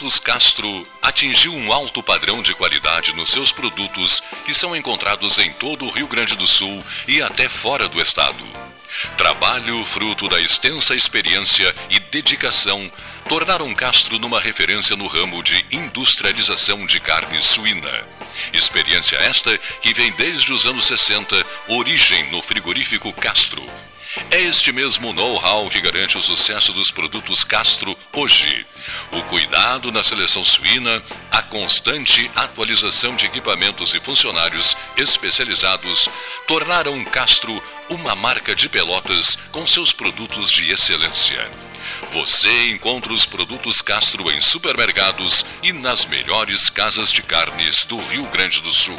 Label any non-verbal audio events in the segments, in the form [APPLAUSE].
Alimentos Castro atingiu um alto padrão de qualidade nos seus produtos que são encontrados em todo o Rio Grande do Sul e até fora do estado. Trabalho fruto da extensa experiência e dedicação tornaram Castro numa referência no ramo de industrialização de carne suína. Experiência esta que vem desde os anos 60, origem no frigorífico Castro. É este mesmo know-how que garante o sucesso dos produtos Castro hoje. O cuidado na seleção suína, a constante atualização de equipamentos e funcionários especializados tornaram Castro uma marca de pelotas com seus produtos de excelência. Você encontra os produtos Castro em supermercados e nas melhores casas de carnes do Rio Grande do Sul.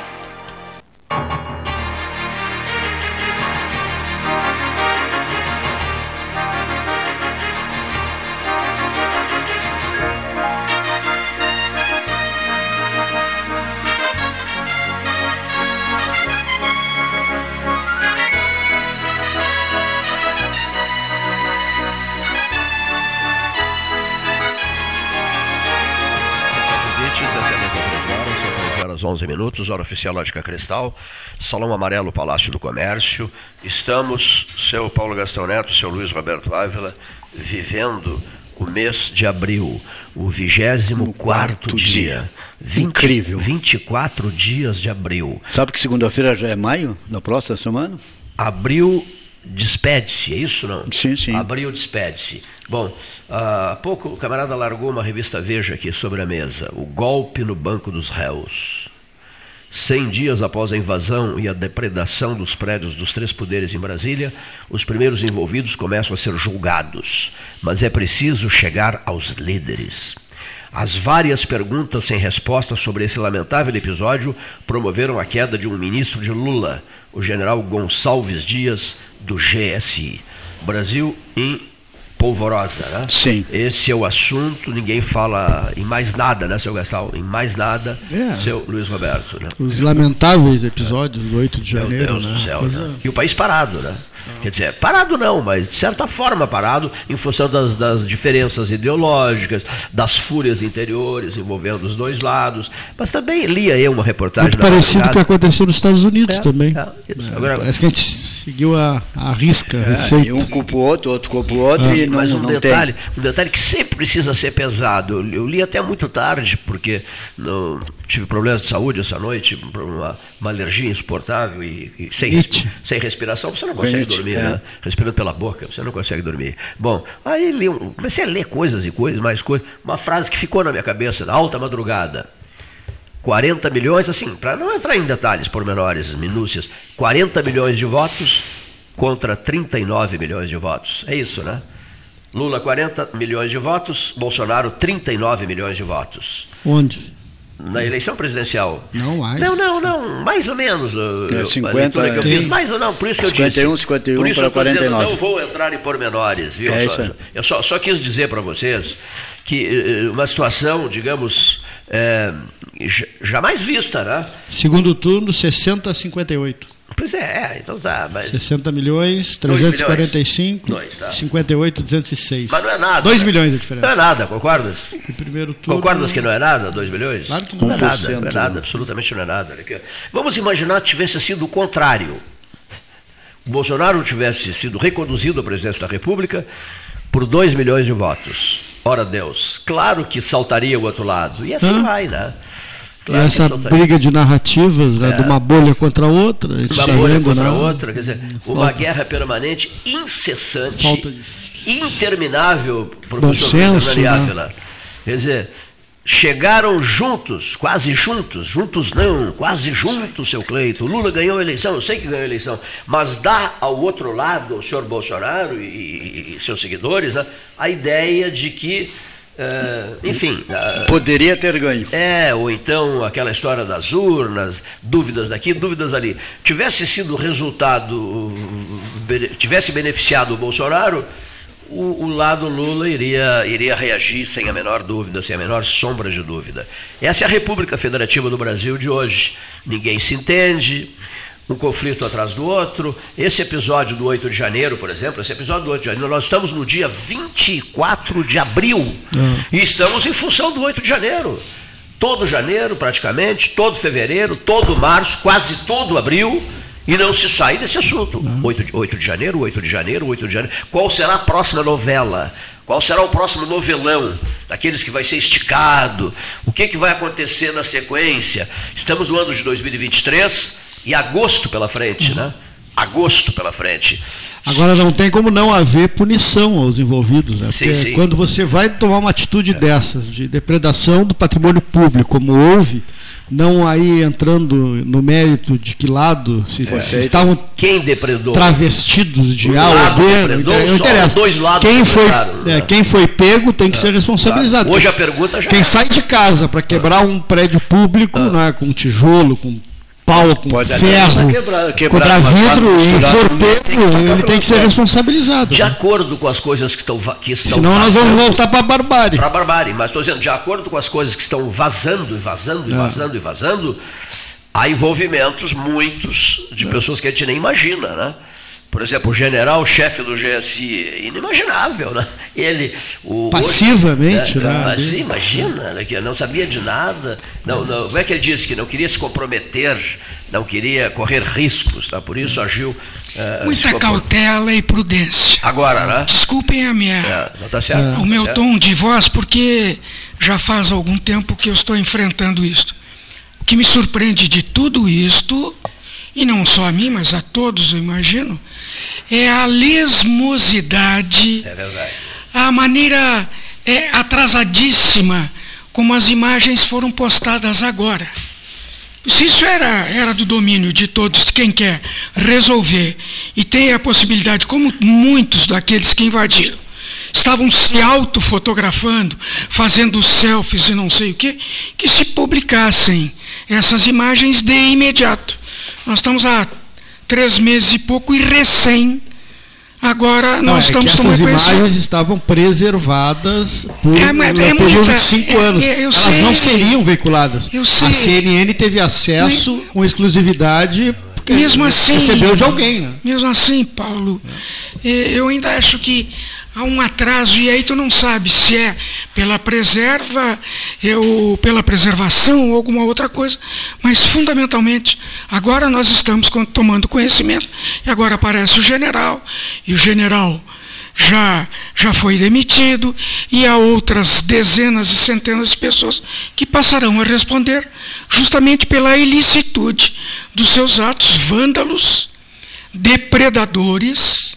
Horas 11 minutos, hora oficial Lógica Cristal, Salão Amarelo, Palácio do Comércio. Estamos, seu Paulo Gastão Neto, seu Luiz Roberto Ávila, vivendo o mês de abril, o 24 dia. dia. 20, Incrível. 24 dias de abril. Sabe que segunda-feira já é maio, na próxima semana? Abril despede-se, é isso não? Sim, sim. Abril despede-se. Bom, há pouco o camarada largou uma revista Veja aqui sobre a mesa, o golpe no Banco dos Réus. Cem dias após a invasão e a depredação dos prédios dos três poderes em Brasília, os primeiros envolvidos começam a ser julgados, mas é preciso chegar aos líderes. As várias perguntas sem resposta sobre esse lamentável episódio promoveram a queda de um ministro de Lula, o general Gonçalves Dias, do GSI. Brasil em polvorosa, né? Sim. Esse é o assunto, ninguém fala em mais nada, né, seu Gastal? Em mais nada, é. seu Luiz Roberto. Né? Os lamentáveis episódios do 8 de janeiro, Meu Deus né? Do céu, Coisa... né? E o país parado, né? Quer dizer, parado não, mas de certa forma parado, em função das, das diferenças ideológicas, das fúrias interiores envolvendo os dois lados. Mas também lia eu uma reportagem. Muito parecido com o que aconteceu nos Estados Unidos é, também. É, é, agora, parece que a gente seguiu a, a risca. É, um culpa o outro, outro culpa o outro ah. e não, Mas um não detalhe, tem. um detalhe que sempre precisa ser pesado. Eu, eu li até muito tarde, porque não, tive problemas de saúde essa noite, uma, uma alergia insuportável e, e sem, sem respiração, você não consegue dormir, é. né? Respirando pela boca, você não consegue dormir. Bom, aí li, comecei a ler coisas e coisas, mais coisas. Uma frase que ficou na minha cabeça, na alta madrugada. 40 milhões, assim, para não entrar em detalhes pormenores, minúcias, 40 milhões de votos contra 39 milhões de votos. É isso, né? Lula 40 milhões de votos, Bolsonaro 39 milhões de votos. Onde? Na eleição presidencial. Não mais. Não, não, não, mais ou menos. É, 50, que eu fiz, mais ou não, por isso que 51, eu disse. 51, por isso para 49. Dizendo, não vou entrar em pormenores, viu? É só, eu só, só quis dizer para vocês que eh, uma situação, digamos, é, jamais vista, né? Segundo turno, 60 a 58. Pois é, é, então tá. Mas... 60 milhões, 345, milhões. Dois, tá. 58, 206. Mas não é nada. 2 milhões a diferença. Não é nada, concordas? O primeiro turno... Concordas que não é nada, 2 milhões? Claro que não, não é nada, não é nada, absolutamente não é nada. Vamos imaginar que tivesse sido o contrário. O Bolsonaro tivesse sido reconduzido à presidência da República por 2 milhões de votos. Ora Deus, claro que saltaria o outro lado. E assim Hã? vai, né? Claro essa briga de narrativas, né, é. de uma bolha contra a outra. Uma tá bolha vendo, contra a outra, quer dizer, uma Falta. guerra permanente, incessante, de... interminável, professor senso, né? Quer dizer, chegaram juntos, quase juntos, juntos não, quase juntos, seu Cleito. Lula ganhou a eleição, eu sei que ganhou a eleição, mas dá ao outro lado, o senhor Bolsonaro e, e, e seus seguidores, né, a ideia de que Uh, enfim. Uh, Poderia ter ganho. É, ou então aquela história das urnas, dúvidas daqui, dúvidas ali. Tivesse sido resultado, tivesse beneficiado o Bolsonaro, o, o, lado Lula iria, iria reagir sem a menor dúvida, sem a menor sombra de dúvida. Essa é a República Federativa do Brasil de hoje. Ninguém se entende, um conflito atrás do outro. Esse episódio do 8 de janeiro, por exemplo, esse episódio do 8 de janeiro, nós estamos no dia 24 de abril uhum. e estamos em função do 8 de janeiro. Todo janeiro, praticamente, todo fevereiro, todo março, quase todo abril, e não se sai desse assunto. Uhum. 8, de, 8 de janeiro, 8 de janeiro, 8 de janeiro. Qual será a próxima novela? Qual será o próximo novelão? Daqueles que vai ser esticado? O que, que vai acontecer na sequência? Estamos no ano de 2023 e agosto pela frente, né? Agosto pela frente. Agora não tem como não haver punição aos envolvidos, né? Porque sim, sim. quando você vai tomar uma atitude é. dessas, de depredação do patrimônio público, como houve, não aí entrando no mérito de que lado se, é. se estavam quem depredou travestidos de A ou B, não interessa. Dois lados quem foi é, né? quem foi pego tem que é. ser responsabilizado. Hoje a pergunta já quem é. sai de casa para quebrar um prédio público, ah. né, com tijolo, com pau, com Pode ferro, quebrar, quebrar vidro e for pego, ele tem que ser responsabilizado. De acordo com as coisas que estão que estão Senão vazando, nós vamos voltar para a barbárie. Para a barbárie, mas estou dizendo, de acordo com as coisas que estão vazando e vazando e é. vazando e vazando, há envolvimentos muitos de é. pessoas que a gente nem imagina, né? Por exemplo, o general chefe do GSI, inimaginável, né? Ele. O, Passivamente, hoje, né? Mas imagina, né, que não sabia de nada. Não, não, como é que ele disse? Que não queria se comprometer, não queria correr riscos, tá? por isso agiu. Uh, Muita cautela e prudência. Agora, né? Desculpem a minha, é, não tá certo, o meu é. tom de voz, porque já faz algum tempo que eu estou enfrentando isso. O que me surpreende de tudo isto e não só a mim, mas a todos, eu imagino, é a lesmosidade, é a maneira é, atrasadíssima como as imagens foram postadas agora. Se isso era, era do domínio de todos, quem quer resolver e tem a possibilidade, como muitos daqueles que invadiram, estavam se autofotografando, fazendo selfies e não sei o quê, que se publicassem essas imagens de imediato. Nós estamos há três meses e pouco e recém. Agora nós Não, é estamos que essas imagens estavam preservadas por é, um é período muita, de cinco é, anos. Elas sei, não seriam veiculadas. A CNN teve acesso mas, com exclusividade porque mesmo assim, recebeu de alguém. Né? Mesmo assim, Paulo, eu ainda acho que há um atraso e aí tu não sabe se é pela preserva ou pela preservação ou alguma outra coisa, mas fundamentalmente agora nós estamos tomando conhecimento e agora aparece o general e o general já já foi demitido e há outras dezenas e centenas de pessoas que passarão a responder justamente pela ilicitude dos seus atos vândalos, depredadores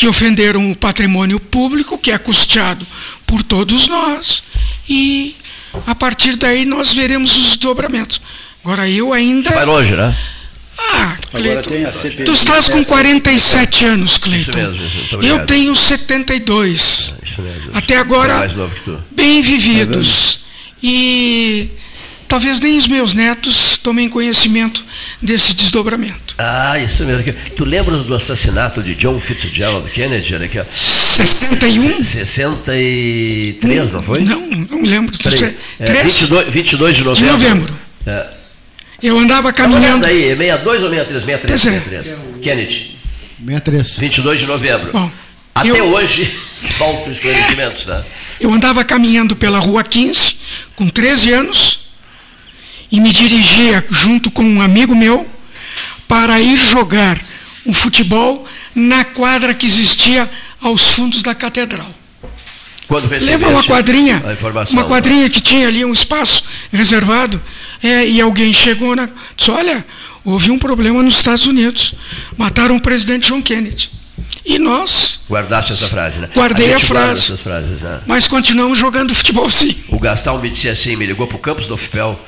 que ofenderam o patrimônio público, que é custeado por todos nós, e a partir daí nós veremos os dobramentos. Agora eu ainda. Vai longe, né? Ah, Cleiton, tu estás com 47 anos, Cleiton. Eu tenho 72. Isso mesmo. Até agora, bem vividos. E talvez nem os meus netos tomem conhecimento desse desdobramento. Ah, isso mesmo. Tu lembras do assassinato de John Fitzgerald Kennedy? Né? 61? 63, não foi? Não, não me lembro. Peraí, é, 22, 22 de novembro. De novembro. É. Eu andava caminhando. aí, 62 ou 63? 63, 63. É. Kennedy. 63. 22 de novembro. Bom, Até eu, hoje, [LAUGHS] faltam esclarecimentos. Tá? Eu andava caminhando pela Rua 15, com 13 anos, e me dirigia junto com um amigo meu para ir jogar um futebol na quadra que existia aos fundos da catedral. Quando Lembra uma quadrinha? Uma quadrinha que tinha ali um espaço reservado é, e alguém chegou na disse, olha, houve um problema nos Estados Unidos, mataram o presidente John Kennedy. E nós. Guardaste essa frase, né? Guardei a, a frase. Frases, né? Mas continuamos jogando futebol sim. O Gastão me disse assim, me ligou para o campus do UFPEL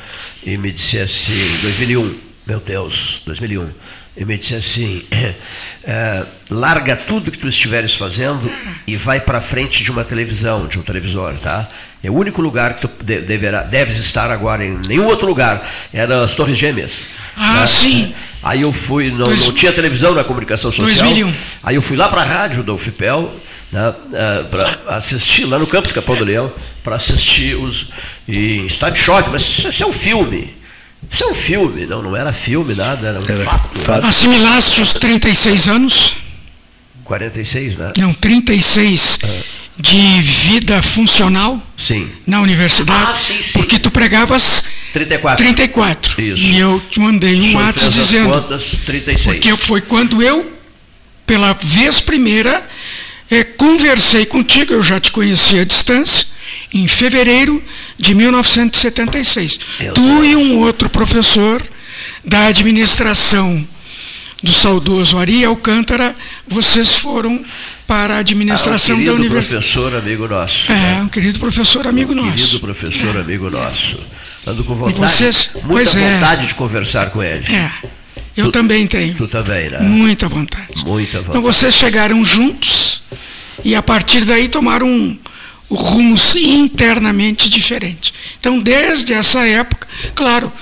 e me disse assim, 2001, meu Deus, 2001, e me disse assim, [CLEARS THROAT] é, larga tudo que tu estiveres fazendo e vai para frente de uma televisão, de um televisor, tá? É o único lugar que tu deverá, deves estar agora, em nenhum outro lugar. Era as Torres Gêmeas. Ah, né? sim. Aí eu fui, não, Dois, não, tinha televisão na comunicação social. 2001. Aí eu fui lá para a rádio do UFPEL, né, é, para assistir, lá no campus Capão do Leão, para assistir os. E está de choque, mas isso, isso é um filme. Isso é um filme, não, não era filme, nada, era um era fato. fato. Assimilaste os 36 anos? 46, né? Não, 36 ah. de vida funcional sim. na universidade. Ah, sim, sim. Porque tu pregavas 34. 34. Isso. E eu te mandei um ato dizendo. Contas, 36. Porque foi quando eu, pela vez primeira, é, conversei contigo, eu já te conhecia à distância, em fevereiro de 1976. Eu tu Deus. e um outro professor da administração do saudoso Ari Alcântara, vocês foram para a administração ah, um da universidade. professor amigo nosso. É, né? um querido professor amigo um nosso. Querido professor é. amigo nosso. Ando com vontade, vocês, muita é. vontade é. de conversar com ele. É. Eu tu, também tenho. Tu também, né? Muita vontade. Muita vontade. Então vocês chegaram juntos e a partir daí tomaram um, rumos internamente diferentes. Então, desde essa época, claro,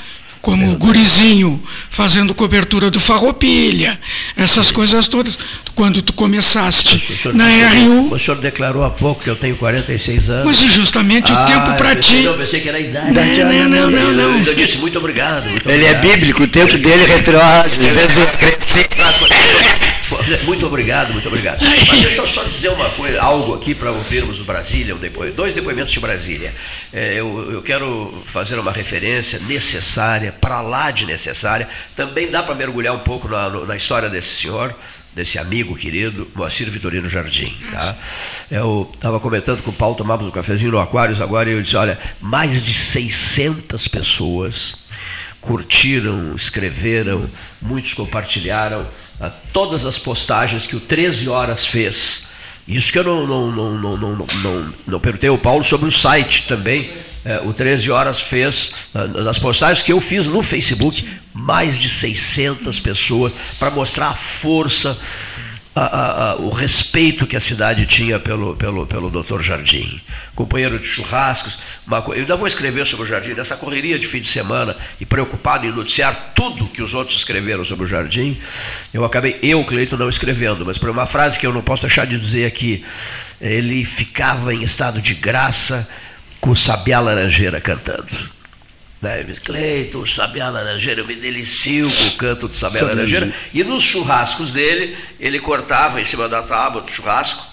como o gurizinho fazendo cobertura do Farroupilha, essas coisas todas. Quando tu começaste na RU... O senhor declarou há pouco que eu tenho 46 anos. Mas justamente ah, o tempo para ti... Não, pensei que era a idade. Não, não, não. não, Eu, eu disse muito obrigado. Muito Ele é obrigado. é bíblico, o tempo dele retroage. Às vezes crescer. Muito obrigado, muito obrigado. Mas deixa eu só dizer uma coisa, algo aqui para ouvirmos o Brasília, depois, dois depoimentos de Brasília. É, eu, eu quero fazer uma referência necessária, para lá de necessária. Também dá para mergulhar um pouco na, na história desse senhor desse amigo querido, Moacir Vitorino Jardim. Tá? Eu estava comentando com o Paulo, tomávamos um cafezinho no Aquários agora, e eu disse, olha, mais de 600 pessoas curtiram, escreveram, muitos compartilharam ah, todas as postagens que o 13 Horas fez. Isso que eu não, não, não, não, não, não, não perguntei ao Paulo sobre o site também. É, o 13 Horas fez, nas postagens que eu fiz no Facebook, mais de 600 pessoas, para mostrar a força a, a, o respeito que a cidade tinha pelo, pelo, pelo doutor Jardim. Companheiro de churrascos. Uma, eu ainda vou escrever sobre o Jardim, nessa correria de fim de semana, e preocupado em noticiar tudo que os outros escreveram sobre o Jardim, eu acabei, eu, Cleito, não escrevendo, mas por uma frase que eu não posso deixar de dizer aqui, ele ficava em estado de graça com o Sabiá Laranjeira cantando. Né? Cleiton, Sabiá Laranjeira, eu me delicio com o canto do Sabiá Laranjeira. E nos churrascos dele, ele cortava em cima da tábua do churrasco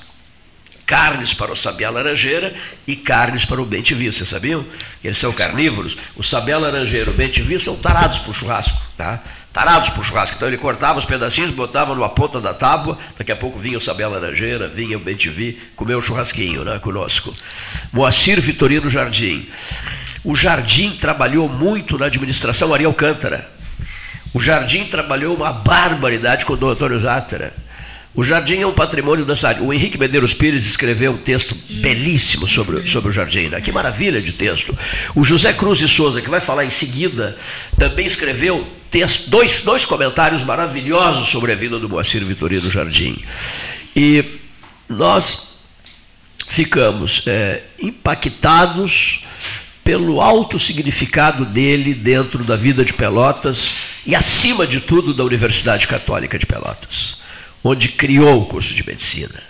carnes para o sabiá laranjeira e carnes para o bentivi. Vocês sabiam? Eles são carnívoros. O sabiá laranjeira e o bentivi são tarados para o churrasco. Tá? Tarados para o churrasco. Então ele cortava os pedacinhos, botava numa ponta da tábua, daqui a pouco vinha o sabiá laranjeira, vinha o bentivi, comeu o churrasquinho né, conosco. Moacir Vitorino Jardim. O Jardim trabalhou muito na administração Ariel Alcântara. O Jardim trabalhou uma barbaridade com o doutor Antônio Zátera. O Jardim é um patrimônio da cidade. O Henrique Medeiros Pires escreveu um texto belíssimo sobre, sobre o Jardim. Né? Que maravilha de texto. O José Cruz de Souza, que vai falar em seguida, também escreveu texto, dois, dois comentários maravilhosos sobre a vida do Moacir Vitorino Jardim. E nós ficamos é, impactados pelo alto significado dele dentro da vida de Pelotas e, acima de tudo, da Universidade Católica de Pelotas, onde criou o curso de medicina.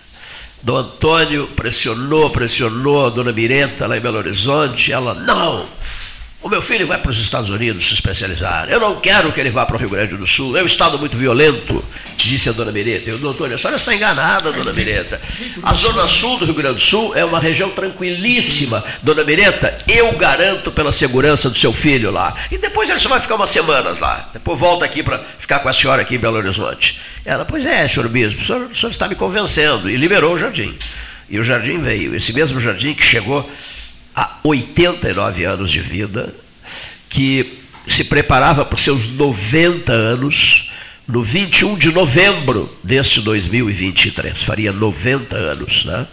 Dom Antônio pressionou, pressionou a dona Mirenta lá em Belo Horizonte, ela, não, o meu filho vai para os Estados Unidos se especializar. Eu não quero que ele vá para o Rio Grande do Sul. É um estado muito violento, disse a dona Mireta. E o doutor, a senhora está enganada, dona Mireta. A zona sul do Rio Grande do Sul é uma região tranquilíssima. Dona Mireta, eu garanto pela segurança do seu filho lá. E depois ele só vai ficar umas semanas lá. Depois volta aqui para ficar com a senhora aqui em Belo Horizonte. Ela, pois é, senhor bispo, o senhor, o senhor está me convencendo. E liberou o jardim. E o jardim veio. Esse mesmo jardim que chegou há 89 anos de vida, que se preparava para os seus 90 anos, no 21 de novembro deste 2023, faria 90 anos. Né?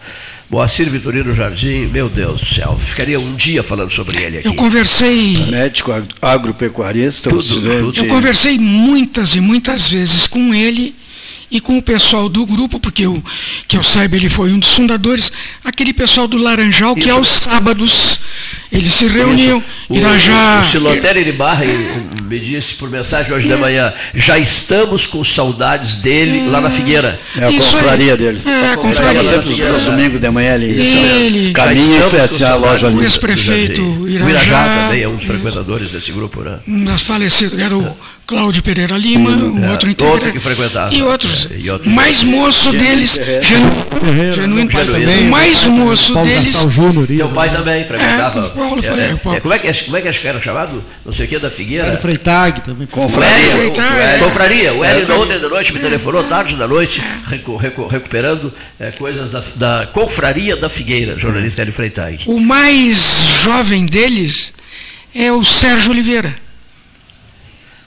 Moacir Vitorino Jardim, meu Deus do céu, ficaria um dia falando sobre ele aqui. Eu conversei. Médico agropecuarista, tudo, tudo. Eu conversei muitas e muitas vezes com ele e com o pessoal do grupo, porque eu, que eu saiba, ele foi um dos fundadores, aquele pessoal do Laranjal, que Isso. aos sábados Eles se reuniam, o, Irajá. O, o Silotério de Barra me disse por mensagem hoje é. de manhã: já estamos com saudades dele é. lá na Figueira. É a confraria deles. É, a confraria. Sempre domingo de manhã ali. Ele, caminho para a loja ali. O ex-prefeito Irajá. O Irajá também é um dos frequentadores desse grupo, né? Um falecido, era o Cláudio Pereira Lima, um é, outro integrante. Outro que frequentava. E outros. É, e outros mais moço deles, Genuíno, Genuíno. O mais moço deles. Teu pai também frequentava. É, Paulo, é, é, é, como, é que, como é que era chamado? Não sei o que, da Figueira? Era Freitag também. Confraria. Confraria. O Hélio ontem da noite me telefonou, tarde da noite, recu, recu, recuperando coisas da, da Confraria da Figueira, jornalista Hélio Freitag. O mais jovem deles é o Sérgio Oliveira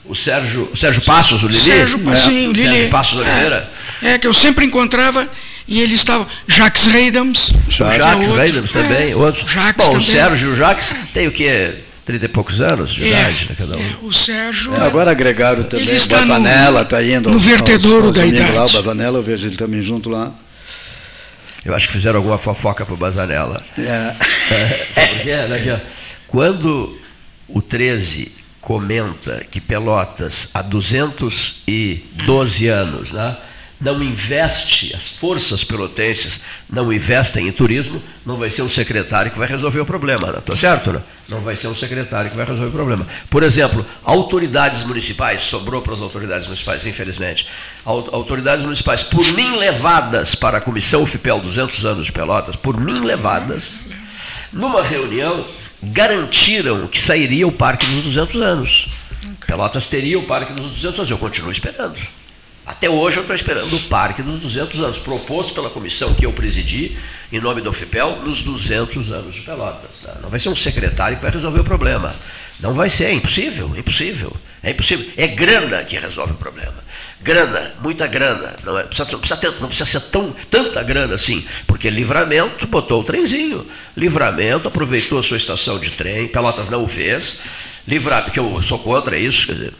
o Sérgio, o Sérgio Passos, o Lili? Sérgio, é, sim, o Lili. Sérgio Passos Oliveira. É, é, que eu sempre encontrava e ele estava. Jacques Reidams. Jacques é Reidams também. É, outro. Jacques Bom, também. o Sérgio o Jacques tem o quê? 30 e poucos anos de é, idade, né, cada um. É, o Sérgio. É, agora agregaram também. Ele está Bazanella está indo. No vertedouro da idade. Lá, o Bazanella, eu vejo ele também junto lá. Eu acho que fizeram alguma fofoca para o Bazanella. [LAUGHS] É. Sabe por quê? Né, quando o 13 comenta que Pelotas, há 212 anos, né, não investe, as forças pelotenses não investem em turismo, não vai ser um secretário que vai resolver o problema. Estou né? certo? Não? não vai ser um secretário que vai resolver o problema. Por exemplo, autoridades municipais, sobrou para as autoridades municipais, infelizmente. Autoridades municipais, por mim levadas para a Comissão FIPEL 200 anos de Pelotas, por mim levadas, numa reunião garantiram que sairia o Parque dos 200 anos. Pelotas teria o Parque dos 200 anos. Eu continuo esperando. Até hoje eu estou esperando o Parque dos 200 anos, proposto pela comissão que eu presidi, em nome do FIPEL, nos 200 anos de Pelotas. Tá? Não vai ser um secretário que vai resolver o problema. Não vai ser, é impossível, é impossível. É impossível. É grana que resolve o problema. Grana, muita grana. Não, é, precisa, não, precisa ter, não precisa ser tão, tanta grana assim, porque Livramento botou o trenzinho. Livramento aproveitou a sua estação de trem, Pelotas não o fez. Livramento, eu sou contra isso, quer dizer,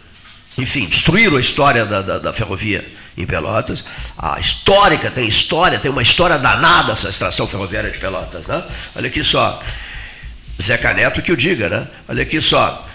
enfim, destruíram a história da, da, da, ferrovia em Pelotas. A histórica, tem história, tem uma história danada essa estação ferroviária de Pelotas. Né? Olha aqui só, Zeca Neto que o diga, né? Olha aqui só,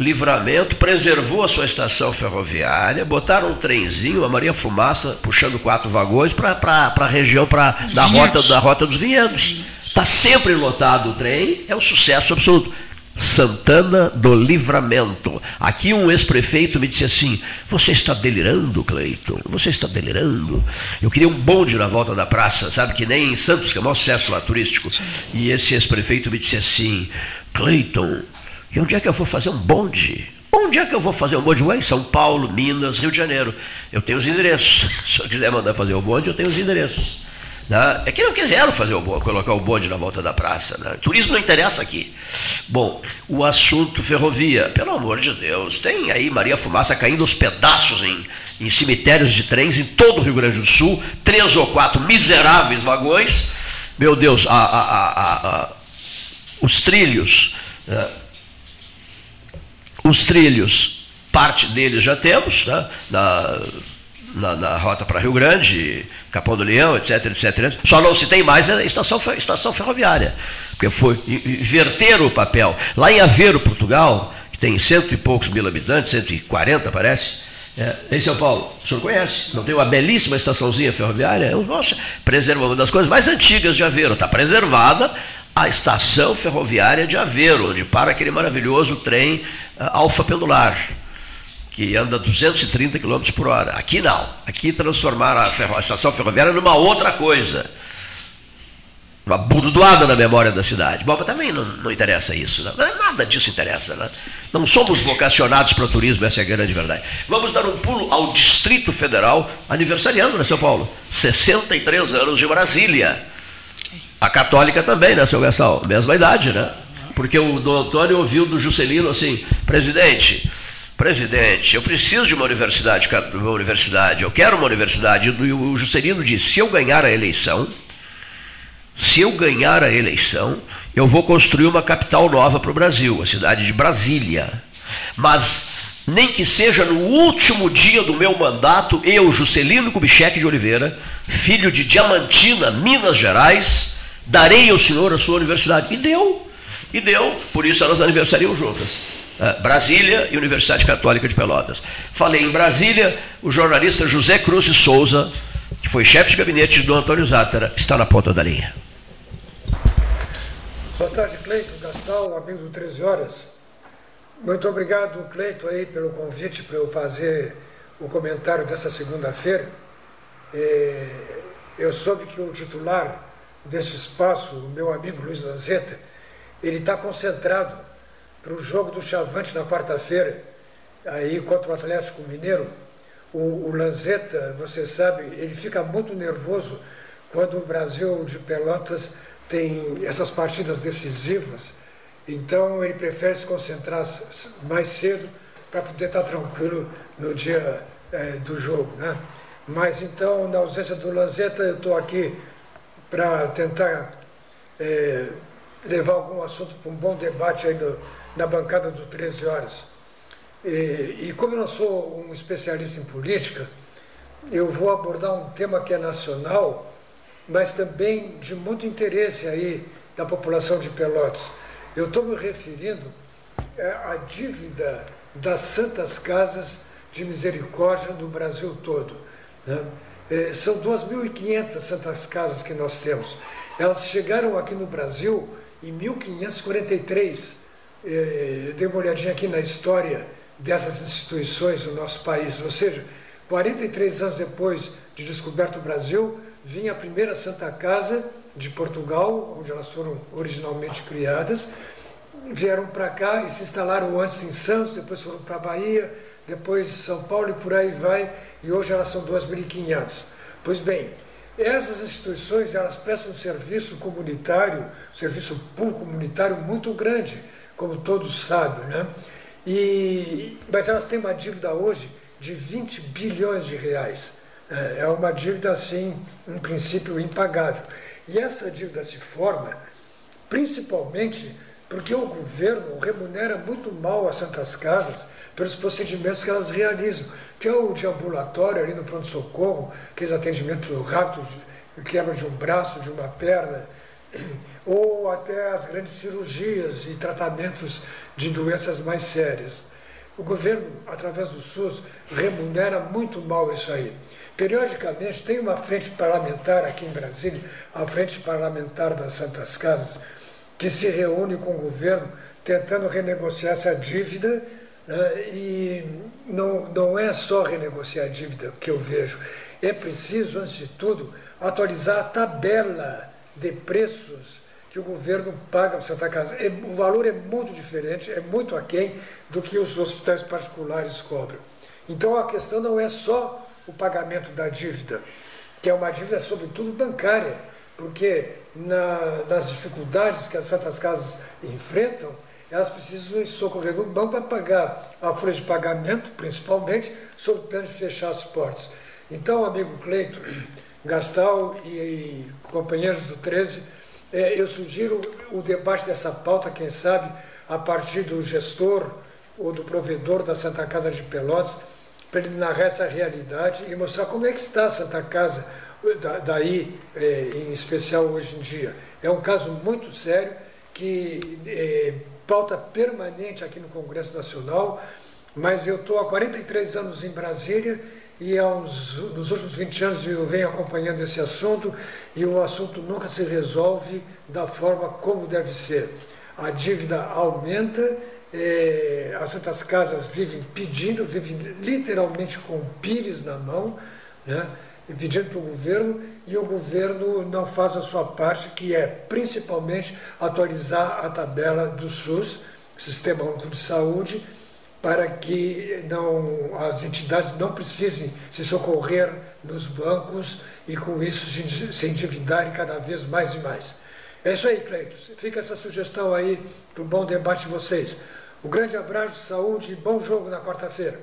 Livramento preservou a sua estação ferroviária, botaram um trenzinho, a Maria Fumaça, puxando quatro vagões para a região pra, da, rota, da rota dos vinhedos. Está sempre lotado o trem, é um sucesso absoluto. Santana do Livramento. Aqui um ex-prefeito me disse assim: Você está delirando, Cleiton? Você está delirando? Eu queria um bonde na volta da praça, sabe? Que nem em Santos, que é o maior sucesso lá turístico. E esse ex-prefeito me disse assim: Cleiton, e onde é que eu vou fazer um bonde? Onde é que eu vou fazer um bonde? Ué, em São Paulo, Minas, Rio de Janeiro. Eu tenho os endereços. [LAUGHS] Se eu quiser mandar fazer o bonde, eu tenho os endereços. Né? É que não quiseram fazer o colocar o bonde na volta da praça. Né? Turismo não interessa aqui. Bom, o assunto ferrovia, pelo amor de Deus, tem aí Maria Fumaça caindo aos pedaços em, em cemitérios de trens em todo o Rio Grande do Sul, três ou quatro miseráveis vagões. Meu Deus, a, a, a, os trilhos. Né? Os trilhos, parte deles já temos, né? na, na, na rota para Rio Grande, Capão do Leão, etc, etc. Só não se tem mais a estação, estação ferroviária, porque foi inverter o papel. Lá em Aveiro, Portugal, que tem cento e poucos mil habitantes, 140 parece, é, em São Paulo, o senhor conhece? Não tem uma belíssima estaçãozinha ferroviária? Nossa, preserva uma das coisas mais antigas de Aveiro, está preservada a estação ferroviária de Aveiro, onde para aquele maravilhoso trem uh, alfa pendular, que anda 230 km por hora. Aqui não. Aqui transformaram a, ferro, a estação ferroviária numa outra coisa. Uma burdoada na memória da cidade. Bom, mas também não, não interessa isso. Né? Nada disso interessa. Né? Não somos vocacionados para o turismo, essa é a grande verdade. Vamos dar um pulo ao Distrito Federal, aniversariando, né, São Paulo? 63 anos de Brasília. A católica também, né, seu Gastão? Mesma idade, né? Porque o Dom Antônio ouviu do Juscelino assim, presidente, presidente, eu preciso de uma universidade, uma universidade, eu quero uma universidade. E o Juscelino disse, se eu ganhar a eleição, se eu ganhar a eleição, eu vou construir uma capital nova para o Brasil, a cidade de Brasília. Mas nem que seja no último dia do meu mandato, eu, Juscelino Kubitschek de Oliveira, filho de Diamantina, Minas Gerais, darei ao senhor a sua universidade. E deu. E deu, por isso elas aniversariam juntas. Uh, Brasília e Universidade Católica de Pelotas. Falei em Brasília, o jornalista José Cruz de Souza, que foi chefe de gabinete do Antônio Zátara, está na ponta da linha. Boa tarde, Cleito Gastal, amigo do 13 Horas. Muito obrigado, Cleito, aí, pelo convite para eu fazer o comentário dessa segunda-feira. É, eu soube que o titular desse espaço, o meu amigo Luiz Lanzetta, ele está concentrado para o jogo do Chavante na quarta-feira, aí contra o Atlético Mineiro. O, o Lanzetta, você sabe, ele fica muito nervoso quando o Brasil de Pelotas tem essas partidas decisivas. Então ele prefere se concentrar mais cedo para poder estar tranquilo no dia é, do jogo. Né? Mas então, na ausência do Lanzetta, eu estou aqui para tentar é, levar algum assunto para um bom debate aí no, na bancada do 13 horas. E, e como eu não sou um especialista em política, eu vou abordar um tema que é nacional, mas também de muito interesse aí da população de Pelotas. Eu estou me referindo é, à dívida das santas casas de misericórdia no Brasil todo. Né? É, são 2.500 santas casas que nós temos. Elas chegaram aqui no Brasil em 1543. É, dei uma olhadinha aqui na história dessas instituições no nosso país, ou seja, 43 anos depois de descoberto o Brasil, vinha a primeira Santa Casa de Portugal, onde elas foram originalmente criadas, vieram para cá e se instalaram antes em Santos, depois foram para a Bahia, depois São Paulo e por aí vai, e hoje elas são 2.500. Pois bem, essas instituições elas prestam um serviço comunitário, um serviço público comunitário muito grande, como todos sabem, né? E, mas elas têm uma dívida hoje de 20 bilhões de reais. É, é uma dívida, assim, em princípio, impagável. E essa dívida se forma principalmente porque o governo remunera muito mal as santas casas pelos procedimentos que elas realizam, que é o de ambulatório ali no pronto-socorro, aqueles atendimentos rápidos, quebra de um braço, de uma perna, ou até as grandes cirurgias e tratamentos de doenças mais sérias. O governo, através do SUS, remunera muito mal isso aí. Periodicamente tem uma frente parlamentar aqui em Brasília, a frente parlamentar das Santas Casas, que se reúne com o governo tentando renegociar essa dívida. Né? E não, não é só renegociar a dívida que eu vejo, é preciso, antes de tudo, atualizar a tabela de preços que o governo paga para Santa Casa. É, o valor é muito diferente, é muito aquém do que os hospitais particulares cobram. Então a questão não é só o pagamento da dívida, que é uma dívida sobretudo bancária, porque na, nas dificuldades que as Santas Casas enfrentam, elas precisam socorrer do banco para pagar a folha de pagamento, principalmente, sob pena de fechar as portas. Então, amigo Cleito, Gastal e, e companheiros do 13, é, eu sugiro o debate dessa pauta, quem sabe, a partir do gestor ou do provedor da Santa Casa de Pelotas, para ele narrar essa realidade e mostrar como é que está a Santa Casa daí, é, em especial hoje em dia. É um caso muito sério que é, pauta permanente aqui no Congresso Nacional, mas eu estou há 43 anos em Brasília e há uns, nos últimos 20 anos eu venho acompanhando esse assunto e o assunto nunca se resolve da forma como deve ser. A dívida aumenta, é, as Santas Casas vivem pedindo, vivem literalmente com pires na mão, né? pedindo para o governo, e o governo não faz a sua parte, que é principalmente atualizar a tabela do SUS, Sistema Único de Saúde, para que não, as entidades não precisem se socorrer nos bancos e com isso se, endividarem cada vez mais e mais. É isso aí, Cleiton. Fica essa sugestão aí para o bom debate de vocês. Um grande abraço, saúde e bom jogo na quarta-feira.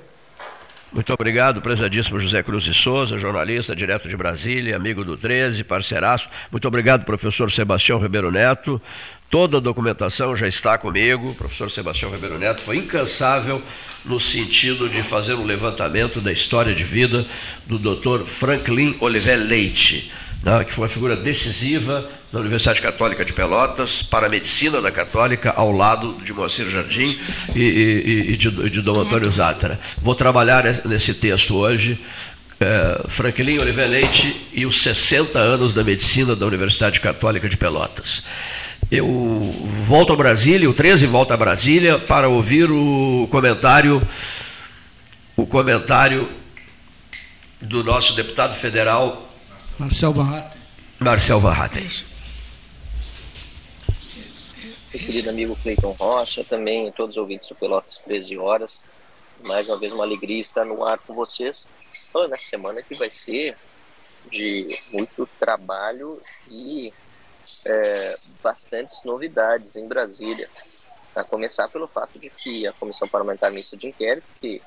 Muito obrigado, prezadíssimo José Cruz de Souza, jornalista direto de Brasília, amigo do 13, parceiraço. Muito obrigado, professor Sebastião Ribeiro Neto. Toda a documentação já está comigo. O professor Sebastião Ribeiro Neto foi incansável no sentido de fazer um levantamento da história de vida do Dr. Franklin Oliver Leite. né, que foi uma figura decisiva na Universidade Católica de Pelotas, para a medicina da Católica, ao lado de Moacir Jardim e, e, e de, de Dom Antônio Zátara. Vou trabalhar nesse texto hoje é, Franklin Oliveira Leite e os 60 anos da medicina da Universidade Católica de Pelotas. Eu volto a Brasília, o 13 volta a Brasília para ouvir o comentário o comentário do nosso deputado federal Marcel Barrata. Marcel Barrata. querido amigo Cleiton Rocha, também todos os ouvintes do Pelotas 13 horas. Mais uma vez uma alegria estar no ar com vocês falando nessa semana que vai ser de muito trabalho e é, bastantes novidades em Brasília. A começar pelo fato de que a Comissão Parlamentar Mista de Inquérito, que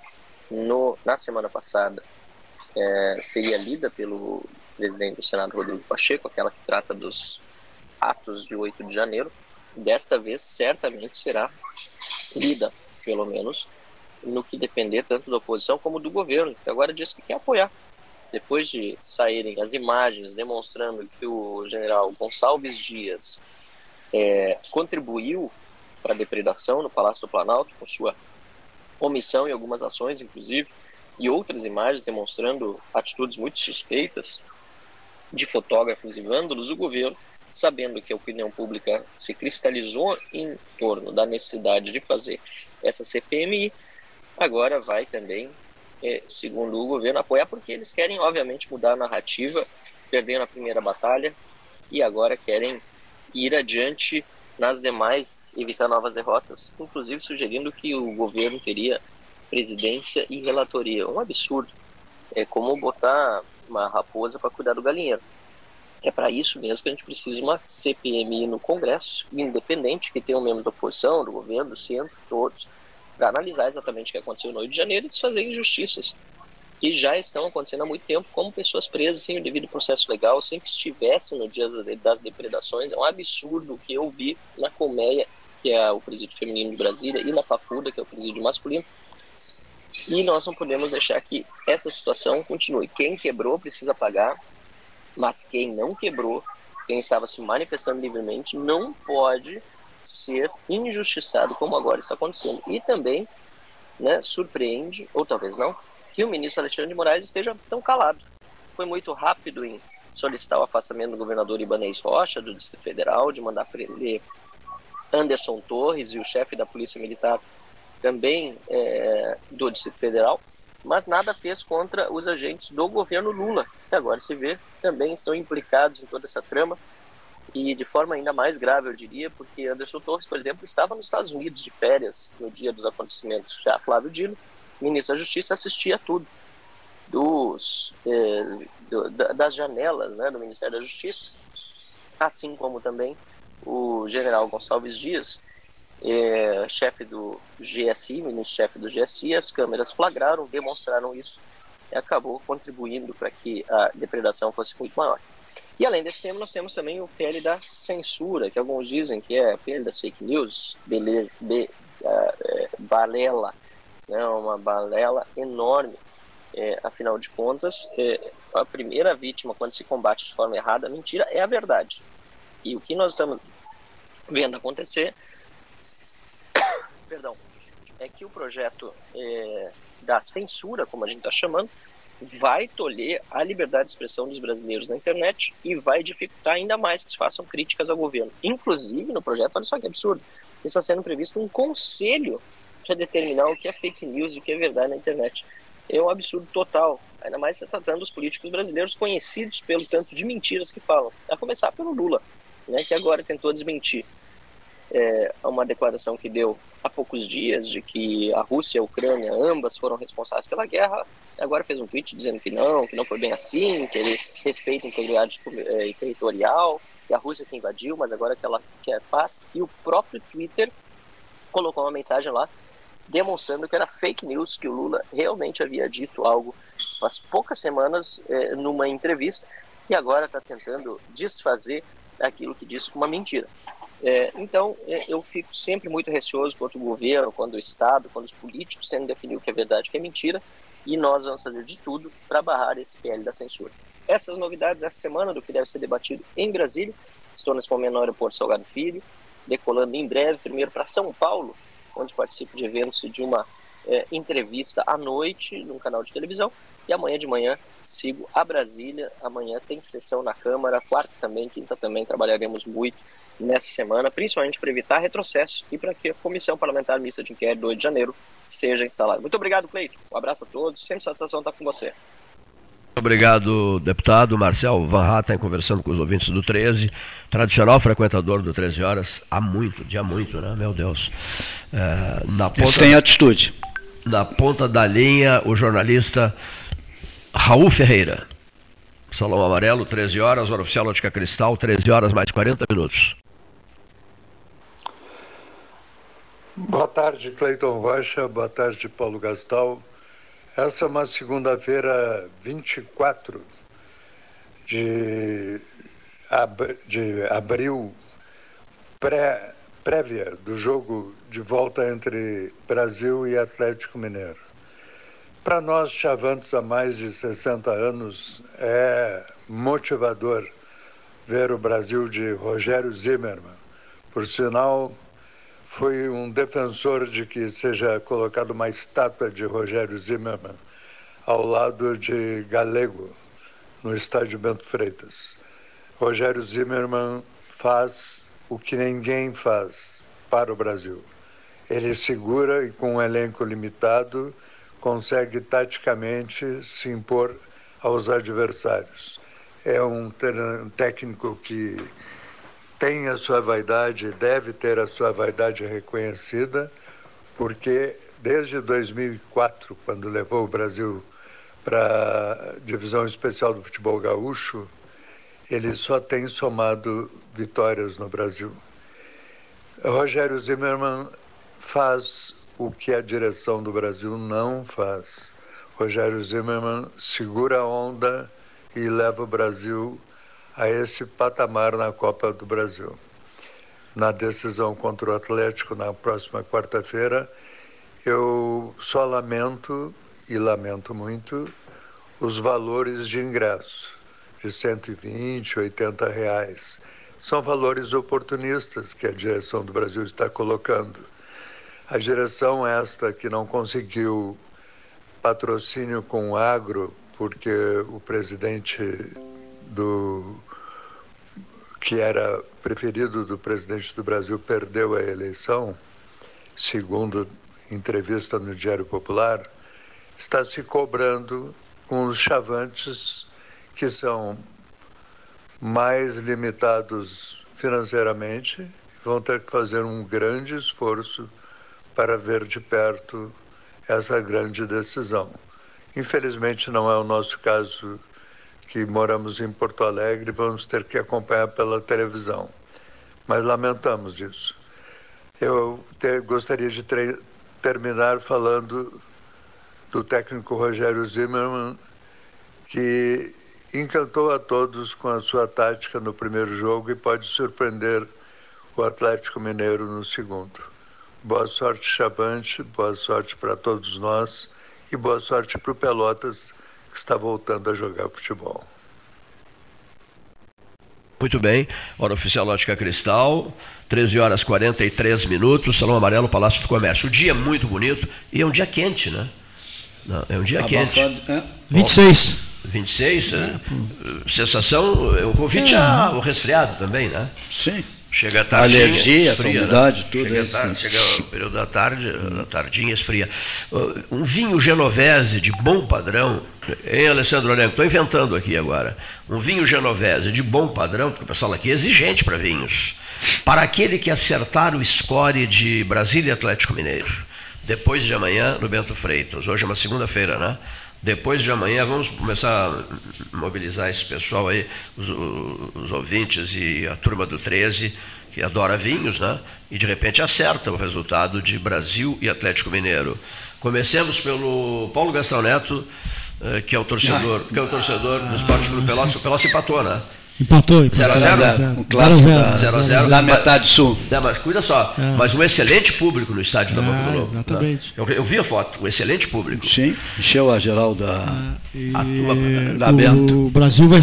no, na semana passada é, seria lida pelo presidente do Senado, Rodrigo Pacheco, aquela que trata dos atos de 8 de janeiro, desta vez certamente será lida, pelo menos, no que depender tanto da oposição como do governo, que agora diz que quer apoiar. Depois de saírem as imagens demonstrando que o general Gonçalves Dias é, contribuiu para a depredação no Palácio do Planalto, com sua omissão em algumas ações, inclusive, e outras imagens demonstrando atitudes muito suspeitas de fotógrafos e vândalos, o governo, sabendo que a opinião pública se cristalizou em torno da necessidade de fazer essa CPMI, agora vai também, é, segundo o governo, apoiar, porque eles querem, obviamente, mudar a narrativa, perdendo a primeira batalha, e agora querem ir adiante nas demais, evitar novas derrotas, inclusive sugerindo que o governo teria presidência e relatoria. Um absurdo. É como botar uma raposa para cuidar do galinheiro. É para isso mesmo que a gente precisa de uma CPMI no Congresso, independente, que tenha um membro da oposição, do governo, do centro, todos, para analisar exatamente o que aconteceu no 8 de janeiro e desfazer injustiças que já estão acontecendo há muito tempo, como pessoas presas sem o devido processo legal, sem que estivessem no dia das depredações. É um absurdo que eu vi na Colmeia, que é o presídio feminino de Brasília, e na Papuda, que é o presídio masculino. E nós não podemos deixar que essa situação continue. Quem quebrou precisa pagar, mas quem não quebrou, quem estava se manifestando livremente, não pode ser injustiçado como agora está acontecendo. E também né, surpreende, ou talvez não, que o ministro Alexandre de Moraes esteja tão calado. Foi muito rápido em solicitar o afastamento do governador Ibanez Rocha, do Distrito Federal, de mandar prender Anderson Torres e o chefe da Polícia Militar também é, do Distrito Federal, mas nada fez contra os agentes do governo Lula, que agora se vê também estão implicados em toda essa trama e de forma ainda mais grave, eu diria, porque Anderson Torres, por exemplo, estava nos Estados Unidos de férias no dia dos acontecimentos. Já Flávio Dino, ministro da Justiça, assistia tudo dos eh, do, das janelas né, do Ministério da Justiça, assim como também o general Gonçalves Dias, eh, chefe do GSI, ministro-chefe do GSI, as câmeras flagraram, demonstraram isso e acabou contribuindo para que a depredação fosse muito maior. E além desse tema, nós temos também o PL da censura, que alguns dizem que é PL das fake news, beleza, be, uh, balela, né, uma balela enorme. É, afinal de contas, é, a primeira vítima, quando se combate de forma errada, a mentira é a verdade. E o que nós estamos vendo acontecer, [COUGHS] perdão, é que o projeto é, da censura, como a gente está chamando, vai tolher a liberdade de expressão dos brasileiros na internet e vai dificultar ainda mais que se façam críticas ao governo. Inclusive, no projeto, olha só que absurdo, está sendo previsto um conselho para determinar o que é fake news e o que é verdade na internet. É um absurdo total, ainda mais se tratando dos políticos brasileiros conhecidos pelo tanto de mentiras que falam, a começar pelo Lula, né, que agora tentou desmentir é, uma declaração que deu há poucos dias de que a Rússia e a Ucrânia ambas foram responsáveis pela guerra. Agora fez um tweet dizendo que não, que não foi bem assim, que ele respeita a integridade é, territorial, que a Rússia que invadiu, mas agora que ela quer paz. E o próprio Twitter colocou uma mensagem lá demonstrando que era fake news, que o Lula realmente havia dito algo faz poucas semanas é, numa entrevista e agora está tentando desfazer aquilo que disse com uma mentira. É, então, é, eu fico sempre muito receoso quanto o governo, quando o Estado, quando os políticos tentam definir o que é verdade e o que é mentira, e nós vamos fazer de tudo para barrar esse PL da censura. essas novidades essa semana do que deve ser debatido em Brasília. Estou nesse momento no aeroporto Salgado Filho, decolando em breve, primeiro para São Paulo, onde participo de eventos de uma é, entrevista à noite num canal de televisão. E amanhã de manhã sigo a Brasília. Amanhã tem sessão na Câmara, quarta também, quinta também trabalharemos muito nessa semana, principalmente para evitar retrocesso e para que a Comissão Parlamentar Mista de Inquérito 8 de janeiro seja instalada. Muito obrigado, Cleito. Um abraço a todos. Sempre satisfação estar com você. Obrigado, deputado. Marcel Van Hatten conversando com os ouvintes do 13, tradicional frequentador do 13 Horas, há muito, dia muito, né? Meu Deus. É, na ponta, têm atitude. Na ponta da linha, o jornalista Raul Ferreira. Salão Amarelo, 13 horas, hora oficial Ótica Cristal, 13 horas mais 40 minutos. Boa tarde, Cleiton Rocha. Boa tarde, Paulo Gastal. Essa é uma segunda-feira 24 de, ab de abril, pré, prévia do jogo de volta entre Brasil e Atlético Mineiro. Para nós, chavantes há mais de 60 anos, é motivador ver o Brasil de Rogério Zimmermann. Por sinal, foi um defensor de que seja colocada uma estátua de Rogério Zimmermann ao lado de Galego, no estádio Bento Freitas. Rogério Zimmermann faz o que ninguém faz para o Brasil. Ele segura e, com um elenco limitado, consegue taticamente se impor aos adversários. É um técnico que tem a sua vaidade, deve ter a sua vaidade reconhecida, porque desde 2004, quando levou o Brasil para a divisão especial do futebol gaúcho, ele só tem somado vitórias no Brasil. Rogério Zimmermann faz o que a direção do Brasil não faz. Rogério Zimmermann segura a onda e leva o Brasil a esse patamar na Copa do Brasil. Na decisão contra o Atlético na próxima quarta-feira, eu só lamento e lamento muito os valores de ingresso de 120, 80 reais. São valores oportunistas que a direção do Brasil está colocando. A direção esta que não conseguiu patrocínio com o agro, porque o presidente do que era preferido do presidente do Brasil, perdeu a eleição, segundo entrevista no Diário Popular, está se cobrando com os chavantes que são mais limitados financeiramente, vão ter que fazer um grande esforço para ver de perto essa grande decisão. Infelizmente não é o nosso caso que moramos em Porto Alegre vamos ter que acompanhar pela televisão. Mas lamentamos isso. Eu te, gostaria de terminar falando do técnico Rogério Zimmermann, que encantou a todos com a sua tática no primeiro jogo e pode surpreender o Atlético Mineiro no segundo. Boa sorte, Chavante, boa sorte para todos nós e boa sorte para o Pelotas está voltando a jogar futebol. Muito bem, hora oficial Lógica Cristal, 13 horas 43 minutos, Salão Amarelo, Palácio do Comércio. O dia é muito bonito e é um dia quente, né? Não, é um dia quente. É. 26. 26, é. é. sensação, o convite é. ao resfriado também, né? Sim. Chega a tarde. Alergia, esfria, umidade, né? tudo chega isso. Tarde, chega o período da tarde, da tardinha esfria. Uh, um vinho genovese de bom padrão, hein, Alessandro Orenco? Estou inventando aqui agora. Um vinho genovese de bom padrão, porque o pessoal aqui é exigente para vinhos. Para aquele que acertar o score de Brasília Atlético Mineiro, depois de amanhã no Bento Freitas, hoje é uma segunda-feira, né? Depois de amanhã, vamos começar a mobilizar esse pessoal aí, os, os, ouvintes e a turma do 13, que adora vinhos, né? E de repente acerta o resultado de Brasil e Atlético Mineiro. Comecemos pelo Paulo Gastão Neto, eh, que é o torcedor, que é o torcedor do Esporte Clube Pelotas. O Pelotas empatou, né? Empatou, empatou. 0x0. Um clássico 0x0. Da, metade sul. Não, mas cuida só. É. Mas um excelente público no estádio da Boca do Lobo. Exatamente. Eu, eu, vi a foto, um excelente público. Sim, encheu a geral da, ah, a, da Bento. O Brasil vai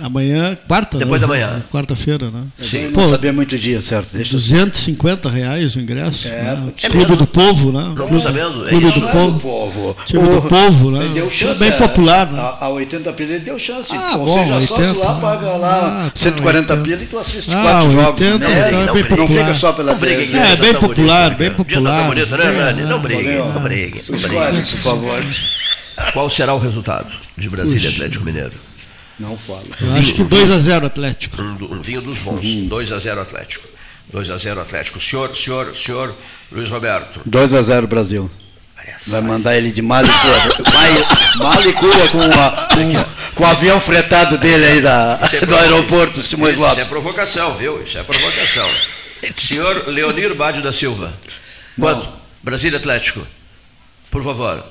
Amanhã, quarta, Depois né? da manhã. Quarta-feira, né? Sim. Pô, não sabia muito dia, certo? Deixa 250 reais o ingresso. É, né? é Clube do Povo, né? Não sabendo. É Clube do Povo. povo. Clube do Povo, né? Ele deu chance, é bem popular, né? A, a 80 pila ele deu chance. Ah, Pô, bom, seja, 80, só lá, paga lá ah, 140 tá, pila e tu assiste ah, quatro 80, jogos. Então né? é bem popular. Não fica só pela não brigue, É, bem popular, bem popular. Não brigue, não brigue. Por favor. Qual será o resultado de Brasília Atlético Mineiro? Não fala. Eu acho que 2x0 Atlético. Um, vinho dos bons. 2x0 Atlético. 2x0 Atlético. Senhor, senhor, senhor Luiz Roberto. 2x0 Brasil. Essa, Vai mandar ele de malicura. malicura com, a, com, com, o avião fretado dele aí da, é do aeroporto, Simões Lopes. Isso é provocação, viu? Isso é provocação. Senhor Leonir Bade da Silva. Quanto? Brasília Atlético. Por favor.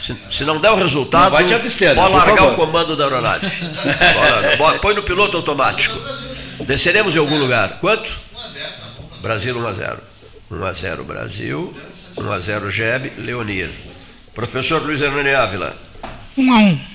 Se, se, não der o resultado, vai te abster, pode largar o comando da aeronave. [LAUGHS] Bora, põe no piloto automático. Desceremos em algum lugar. Quanto? 1x0. Brasil 1x0. 1x0 Brasil. 1x0 Jeb, Leonir. Professor Luiz Hernani Ávila. 1x1.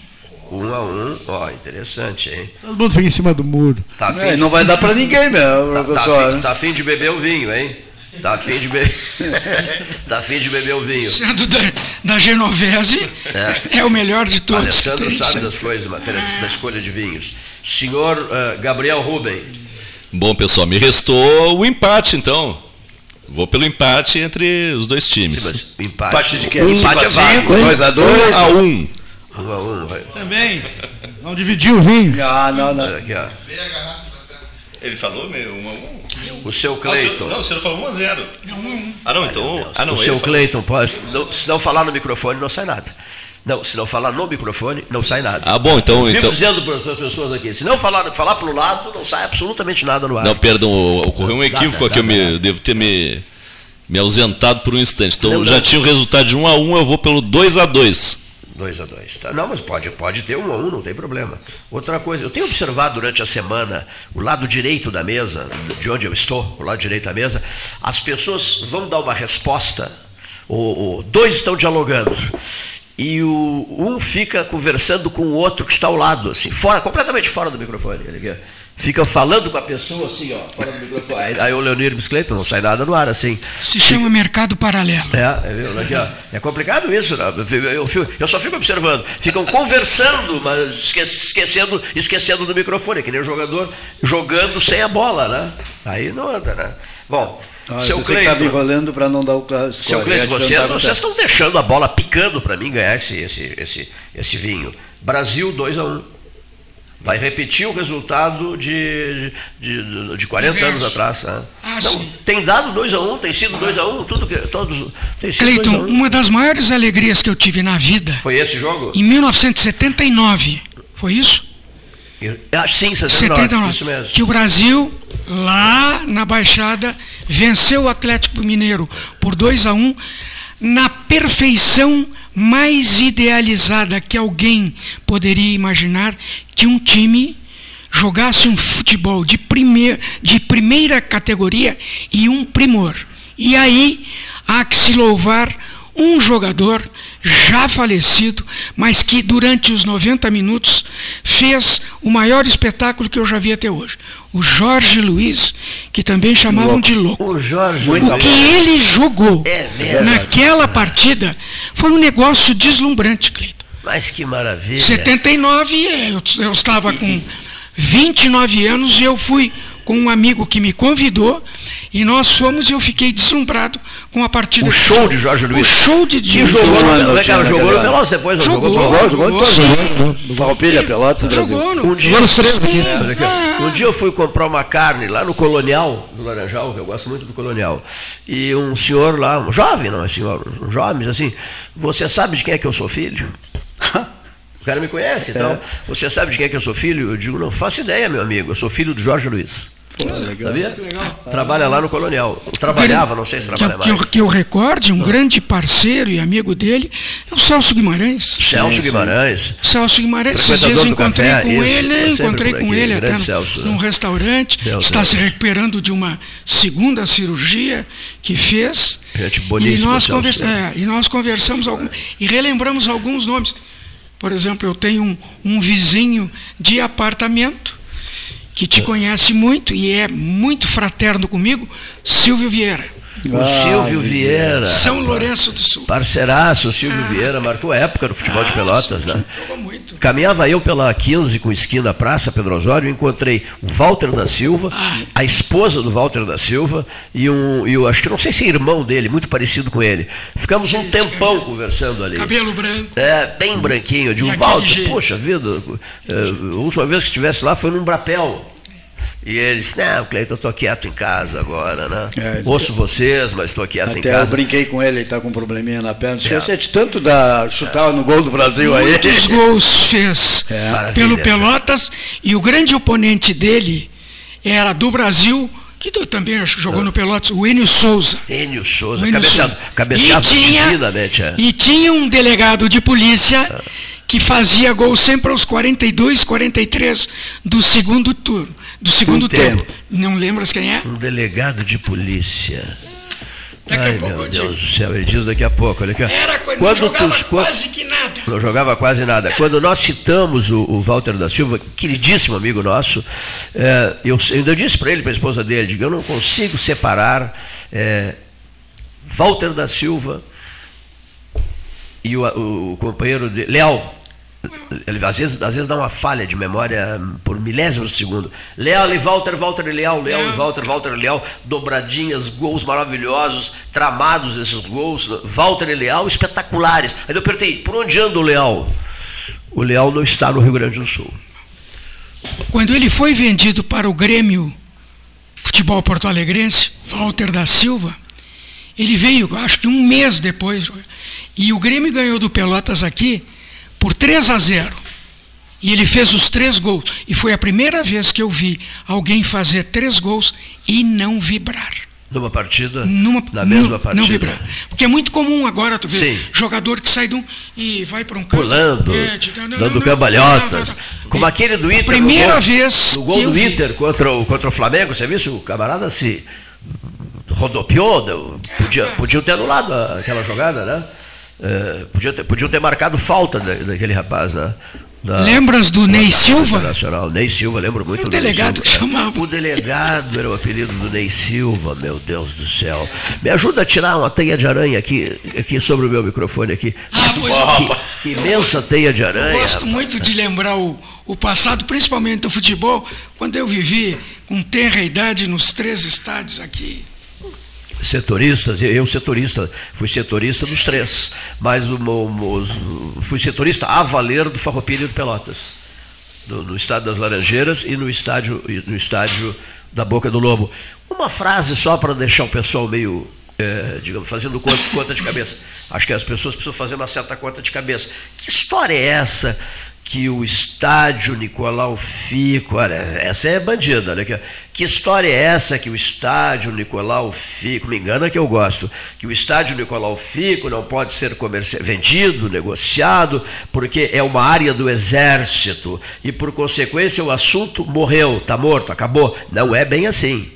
1 a 1 ó, interessante, hein? Todo mundo fica em cima do muro. Tá é, de... Não vai dar para ninguém mesmo, tá, professor. Tá, né? tá afim de beber o vinho, hein? Tá afim de beber. [LAUGHS] tá afim de beber o vinho. Sendo da, da Genovese, é. é. o melhor de todos. Alessandro sabe das coisas, matéria da escolha de vinhos. Senhor uh, Gabriel Rubem. Bom, pessoal, me restou o empate, então. Vou pelo empate entre os dois times. Sim, empate. empate de quê? Um, empate é válido. 2x2? 1x1. 1x1. Também. Não dividiu o vinho. Ah, não, não. Aqui, ó. Ele falou meio 1x1. O seu Cleiton. Não, o senhor falou 1 a 0 Ah, não, então. Ah, não, o seu Cleiton, pode, não, se não falar no microfone, não sai nada. Não, se não falar no microfone, não sai nada. Ah, bom, então. Eu então... dizendo para as pessoas aqui, se não falar, falar para o lado, não sai absolutamente nada no ar. Não, perdão, ocorreu um equívoco aqui, eu me, devo ter me, me ausentado por um instante. Então não, já não. tinha o resultado de 1 a 1 eu vou pelo 2 a 2 2 a 2 tá? Não, mas pode, pode ter um a um, não tem problema. Outra coisa, eu tenho observado durante a semana o lado direito da mesa, de onde eu estou, o lado direito da mesa, as pessoas vão dar uma resposta, o, o dois estão dialogando e o, um fica conversando com o outro que está ao lado, assim, fora, completamente fora do microfone. Ele fica falando com a pessoa assim, ó, fora do microfone. Aí, aí o Leonir Biscleito não sai nada no ar, assim. Se chama mercado paralelo. É, é, aqui, ó, é complicado isso, né? eu, eu, eu, só fico observando. Ficam conversando, mas esquecendo, esquecendo do microfone, que nem o jogador jogando sem a bola, né? Aí não anda, né? Bom. Ah, seu Cleiton, estava enrolando para não dar o clássico. Seu Cleiton, você, vocês estão deixando a bola picando para mim ganhar esse, esse, esse, esse vinho. Brasil 2 a 1 um. Vai repetir o resultado de, de, de, de 40 anos atrás. Né? Ah, não, tem dado 2 a 1 um, tem sido 2 a 1 um, tudo que. Todos, tem sido Cleiton, um. uma das maiores alegrias que eu tive na vida. Foi esse jogo? Em 1979. Foi isso? Ah, sim, 79, 79. Isso mesmo. Que o Brasil, lá na Baixada, venceu o Atlético Mineiro por 2 a 1 um, na perfeição mais idealizada que alguém poderia imaginar que um time jogasse um futebol de, primeir, de primeira categoria e um primor. E aí há que se louvar um jogador já falecido, mas que durante os 90 minutos fez o maior espetáculo que eu já vi até hoje. O Jorge Luiz, que também chamavam louco. de louco. O, Jorge o que ele jogou é naquela partida foi um negócio deslumbrante, Cleiton. Mas que maravilha. 79, eu, eu estava com 29 anos e eu fui com um amigo que me convidou e nós fomos e eu fiquei deslumbrado com a partida. O show de Jorge Luiz. O show de Jorge Luiz. Jogou, no, jogou, jogou no Pelotas depois. Jogou, jogou, jogou, jogou, jogou no Farroupilha, Pelotas e Brasil. Jogou no, um dia, nos três aqui. É, um dia eu fui comprar uma carne lá no Colonial, no Laranjal, que eu gosto muito do Colonial. E um senhor lá, um jovem, não é senhor, um jovem, assim, você sabe de quem é que eu sou filho? O cara me conhece, então. É. Você sabe de quem é que eu sou filho? Eu digo, não faço ideia, meu amigo. Eu sou filho do Jorge Luiz. Pô, legal. Sabia? Legal. Trabalha lá no Colonial. Trabalhava, não sei se trabalha que, mais. Que eu recorde, um ah. grande parceiro e amigo dele é o Celso Guimarães. Celso Guimarães. Celso Guimarães. Esses dias encontrei café, com isso, ele, encontrei com ele até Celso, num restaurante. Deus está se recuperando de uma segunda cirurgia que fez. Gente boníssima. E nós, conversa, é, e nós conversamos algum, e relembramos alguns nomes. Por exemplo, eu tenho um, um vizinho de apartamento que te conhece muito e é muito fraterno comigo, Silvio Vieira. O ah, Silvio Vieira. São Lourenço do Sul. Parceiraço, o Silvio ah, Vieira marcou a época no futebol ah, de Pelotas, né? Muito. Caminhava eu pela 15 com esquina Praça Pedro Osório, encontrei o Walter da Silva, ah. a esposa do Walter da Silva e um, e eu acho que não sei se é irmão dele, muito parecido com ele. Ficamos um tempão conversando ali. Cabelo branco. É, bem branquinho. De um Walter, poxa vida, é, a última vez que estivesse lá foi num Brapel. E ele disse, não, Cleiton, eu estou quieto em casa agora, né? É, Ouço vocês, mas estou quieto em casa. eu brinquei com ele, ele está com um probleminha na perna. Esquece é. de tanto da chutar é. no gol do Brasil Muitos aí. Muitos [LAUGHS] gols fez é. pelo Pelotas e o grande oponente dele era do Brasil, que também jogou no Pelotas, o Enio Souza. Enio Souza, Enio cabeceado, Souza. cabeceado e tinha, divinamente. E tinha um delegado de polícia ah. que fazia gol sempre aos 42, 43 do segundo turno do segundo tempo. tempo. Não lembras quem é? Um delegado de polícia. Daqui Ai, meu Deus do céu, ele diz daqui a pouco. Olha aqui. Ainda quando, quando jogava tu, quase que nada. Não jogava quase nada. Quando nós citamos o, o Walter da Silva, queridíssimo amigo nosso, é, eu, eu ainda disse para ele, para a esposa dele, digo, eu não consigo separar é, Walter da Silva e o, o, o companheiro de, Léo ele, às, vezes, às vezes dá uma falha de memória por milésimos de segundo. Leal e Walter, Walter e Leal, Leal e Walter, Walter e Leal, dobradinhas, gols maravilhosos, tramados esses gols, Walter e Leal, espetaculares. Aí eu perguntei, por onde anda o Leal? O Leal não está no Rio Grande do Sul. Quando ele foi vendido para o Grêmio Futebol Porto Alegrense, Walter da Silva, ele veio, acho que um mês depois, e o Grêmio ganhou do Pelotas aqui por 3 a 0. E ele fez os três gols. E foi a primeira vez que eu vi alguém fazer três gols e não vibrar. Numa partida? Numa, na mesma partida? Não vibrar. Porque é muito comum agora, tu vê, Sim. jogador que sai de um e vai para um campo. Pulando, é, dando cambalhotas. Como aquele do Inter. Primeira gol, vez. No gol do Inter contra o, contra o Flamengo, você viu? O camarada se rodopiou, podia, podia ter anulado aquela jogada, né? É, podia ter, podiam ter marcado falta da, daquele rapaz, né? Da, Lembras do Ney Silva? Nacional. Ney Silva, lembro muito o delegado que chamava. O delegado era o apelido do Ney Silva, meu Deus do céu. Me ajuda a tirar uma teia de aranha aqui, aqui sobre o meu microfone aqui. Ah, pois que, que imensa teia de aranha. Eu gosto muito de lembrar o, o passado, principalmente do futebol, quando eu vivi com tenra idade nos três estádios aqui setoristas, eu setorista, fui setorista dos três, mas o, o, fui setorista a valer do Farroupilha do Pelotas, no, no, estádio das Laranjeiras e no estádio, no estádio da Boca do Lobo. Uma frase só para deixar o pessoal meio, é, digamos, fazendo conta, conta de cabeça. Acho que as pessoas precisam fazer uma certa conta de cabeça. Que história é essa que o estádio Nicolau Fico, olha, essa é bandida, olha aqui, que história é essa que o estádio Nicolau Fico, me engana que eu gosto, que o estádio Nicolau Fico não pode ser vendido, negociado, porque é uma área do exército e por consequência o assunto morreu, está morto, acabou. Não é bem assim.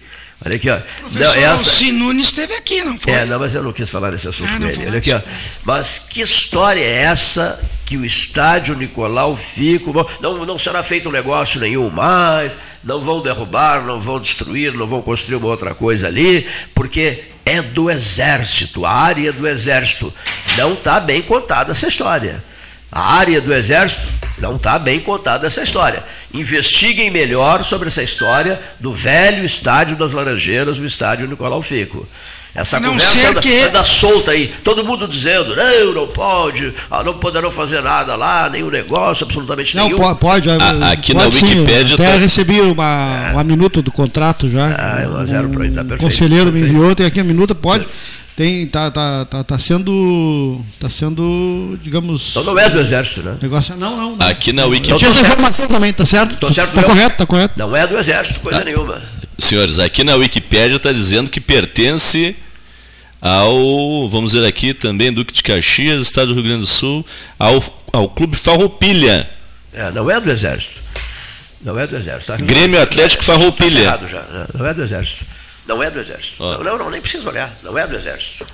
Olha aqui, ó. Professor não, essa... Nunes esteve aqui, não foi? É, não, mas eu não quis falar desse assunto ah, com ele. Olha aqui, ó. Mas que história é essa que o estádio Nicolau Fico. Não, não será feito negócio nenhum mais, não vão derrubar, não vão destruir, não vão construir uma outra coisa ali, porque é do exército, a área do exército. Não está bem contada essa história. A área do Exército não está bem contada essa história. Investiguem melhor sobre essa história do velho estádio das Laranjeiras, o estádio Nicolau Fico. Essa não conversa anda, que... anda, solta aí, todo mundo dizendo, não, não pode, ah, não poderão fazer nada lá, nenhum negócio, absolutamente não, nenhum. Não, pode, a, aqui pode, na Wikipédia. Até tá... recebi uma, é. uma minuta do contrato já. Ah, é uma zero um, para tá perfeito. conselheiro perfeito. me enviou, tem aqui a minuta, pode. É tem tá, tá, tá, tá sendo tá sendo digamos então não é do exército né negócio não não, não. aqui na Wikipedia tinha essa informação também tá certo Tô certo tá correto tá correto não é do exército coisa ah, nenhuma senhores, aqui na Wikipédia está dizendo que pertence ao, vamos dizer aqui também, Duque de Caxias, Estado do Rio Grande do Sul, ao, ao Clube Farroupilha. É, não é do Exército. Não é do Exército. Tá? Grêmio Atlético Farroupilha. Tá já. Não é do Exército. Não é do Exército. Não, não, não, nem precisa olhar. Não é do Exército.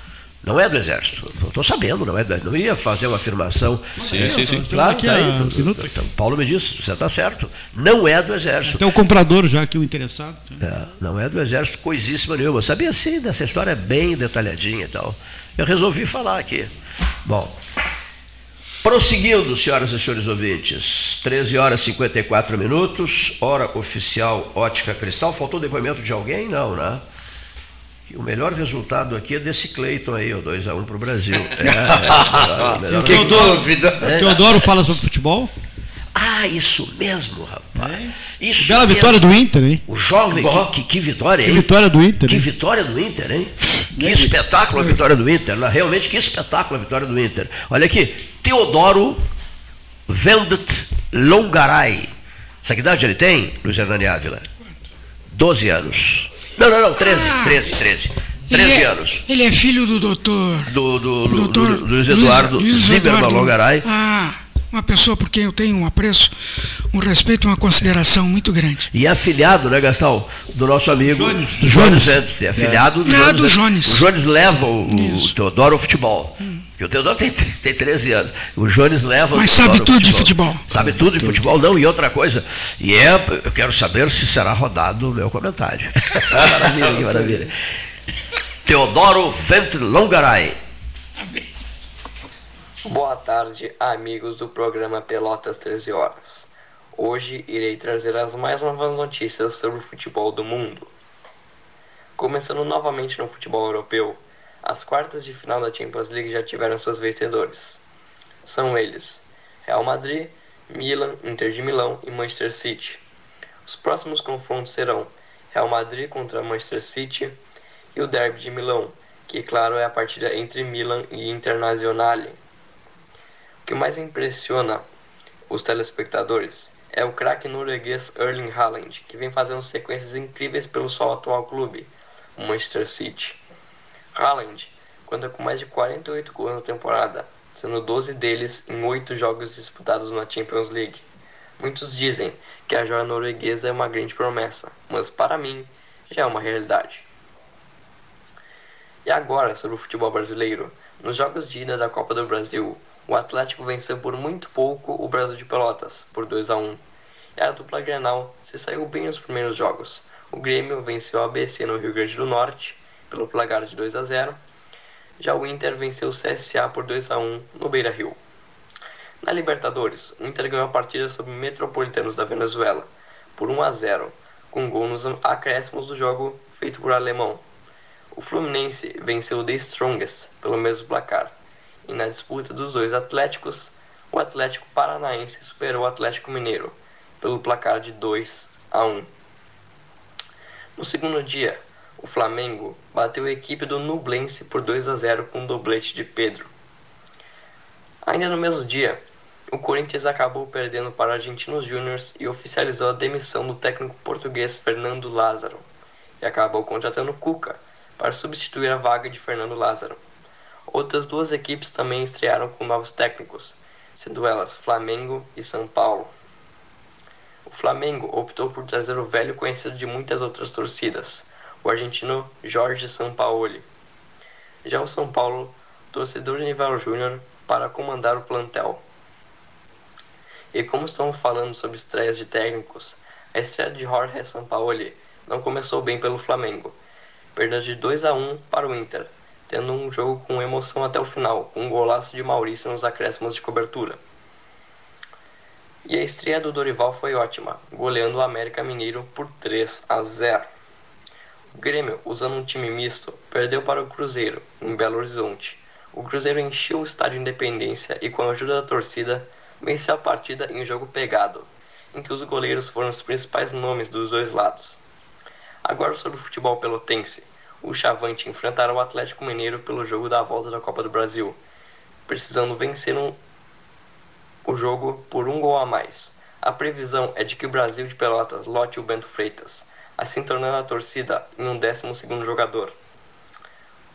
Não é do Exército. Estou sabendo, não é do Não ia fazer uma afirmação. Sim, é, sim, sim. Claro, tá aí, então, Paulo me disse, você está certo. Não é do Exército. Tem o comprador já aqui, o interessado. É, não é do Exército coisíssima nenhuma. Eu sabia sim dessa história bem detalhadinha e tal. Eu resolvi falar aqui. Bom, prosseguindo, senhoras e senhores ouvintes, 13 horas e 54 minutos, hora oficial Ótica Cristal. Faltou depoimento de alguém? Não, né? O melhor resultado aqui é desse Cleiton aí, o 2x1 para o Brasil. É, é, é, que dúvida. É. Teodoro fala sobre futebol? Ah, isso mesmo, rapaz. É. Isso Bela mesmo. vitória do Inter, hein? O jovem, que, que, que, vitória, hein? Que vitória do Inter. Que hein? vitória do Inter, hein? Que espetáculo a vitória do Inter. Realmente, que espetáculo a vitória do Inter. Olha aqui, Teodoro Vendet Longaray. Sabe que idade ele tem, Luiz Hernani Ávila? 12 anos. Não, não, não, 13, ah, 13, 13. 13 ele é, anos. Ele é filho do doutor. Do, do, do, doutor do Luiz Eduardo Luiz, Luiz Zimmermann Longaray. Ah, uma pessoa por quem eu tenho um apreço, um respeito, uma consideração muito grande. E é afiliado, né, Gastão, do nosso amigo Jones, do Jones Santos. É afiliado é. do, Jones, do Jones. O Jones leva o, o Teodoro ao futebol. Hum. E o Teodoro tem, tem 13 anos. O Jones leva Mas sabe tudo de futebol. Sabe tudo de futebol, não. E outra coisa. E é, eu quero saber se será rodado o meu comentário. [LAUGHS] maravilha, que maravilha. Teodoro Ventlongaray. Boa tarde, amigos do programa Pelotas 13 Horas. Hoje irei trazer as mais novas notícias sobre o futebol do mundo. Começando novamente no futebol europeu, as quartas de final da Champions League já tiveram seus vencedores. São eles: Real Madrid, Milan, Inter de Milão e Manchester City. Os próximos confrontos serão Real Madrid contra Manchester City e o Derby de Milão, que claro é a partida entre Milan e Internazionale. O que mais impressiona os telespectadores é o craque norueguês Erling Haaland, que vem fazendo sequências incríveis pelo seu atual clube, o Manchester City. Haaland conta com mais de 48 gols na temporada, sendo 12 deles em 8 jogos disputados na Champions League. Muitos dizem que a joia norueguesa é uma grande promessa, mas para mim já é uma realidade. E agora sobre o futebol brasileiro. Nos jogos de ida da Copa do Brasil, o Atlético venceu por muito pouco o Brasil de Pelotas, por 2 a 1. E a dupla Grenal se saiu bem nos primeiros jogos. O Grêmio venceu a ABC no Rio Grande do Norte pelo placar de 2 a 0. Já o Inter venceu o CSA por 2 a 1 no Beira-Rio. Na Libertadores, o Inter ganhou a partida sobre Metropolitanos da Venezuela por 1 a 0, com gol nos acréscimos do jogo feito por alemão. O Fluminense venceu o The Strongest pelo mesmo placar. E na disputa dos dois Atléticos, o Atlético Paranaense superou o Atlético Mineiro pelo placar de 2 a 1. No segundo dia, o Flamengo bateu a equipe do Nublense por 2 a 0 com um doblete de Pedro. Ainda no mesmo dia, o Corinthians acabou perdendo para Argentinos Júniors e oficializou a demissão do técnico português Fernando Lázaro e acabou contratando Cuca para substituir a vaga de Fernando Lázaro. Outras duas equipes também estrearam com novos técnicos, sendo elas Flamengo e São Paulo. O Flamengo optou por trazer o velho conhecido de muitas outras torcidas, o argentino Jorge Sampaoli. Já o São Paulo, torcedor de Nivel Júnior, para comandar o plantel. E como estamos falando sobre estreias de técnicos, a estreia de Jorge Sampaoli não começou bem pelo Flamengo, perdendo de 2 a 1 para o Inter, tendo um jogo com emoção até o final, com um golaço de Maurício nos acréscimos de cobertura. E a estreia do Dorival foi ótima, goleando o América Mineiro por 3 a 0. O Grêmio, usando um time misto, perdeu para o Cruzeiro, em Belo Horizonte. O Cruzeiro encheu o estádio Independência e, com a ajuda da torcida, venceu a partida em jogo pegado, em que os goleiros foram os principais nomes dos dois lados. Agora sobre o futebol pelotense. O Chavante enfrentará o Atlético Mineiro pelo jogo da volta da Copa do Brasil, precisando vencer um... o jogo por um gol a mais. A previsão é de que o Brasil de Pelotas lote o Bento Freitas, assim tornando a torcida em um 12 jogador.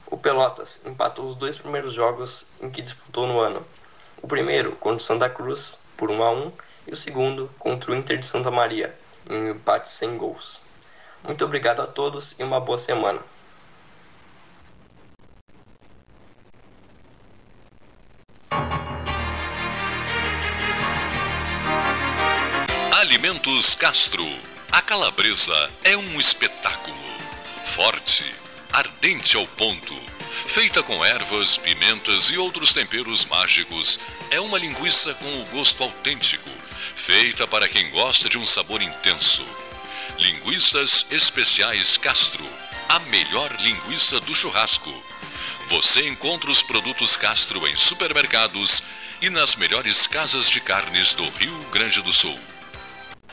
O Pelotas empatou os dois primeiros jogos em que disputou no ano. O primeiro contra o Santa Cruz, por 1 a 1 e o segundo contra o Inter de Santa Maria, em um empate sem gols. Muito obrigado a todos e uma boa semana. Alimentos Castro. A calabresa é um espetáculo. Forte, ardente ao ponto. Feita com ervas, pimentas e outros temperos mágicos, é uma linguiça com o gosto autêntico, feita para quem gosta de um sabor intenso. Linguiças Especiais Castro, a melhor linguiça do churrasco. Você encontra os produtos Castro em supermercados e nas melhores casas de carnes do Rio Grande do Sul.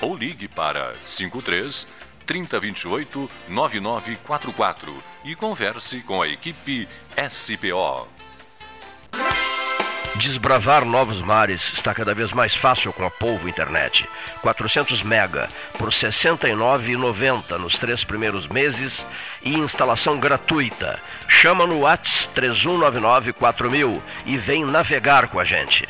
ou ligue para 53 3028 9944 e converse com a equipe SPO. Desbravar novos mares está cada vez mais fácil com a Polvo Internet. 400 mega por R$ 69,90 nos três primeiros meses e instalação gratuita. Chama no Whats 3199 4000 e vem navegar com a gente.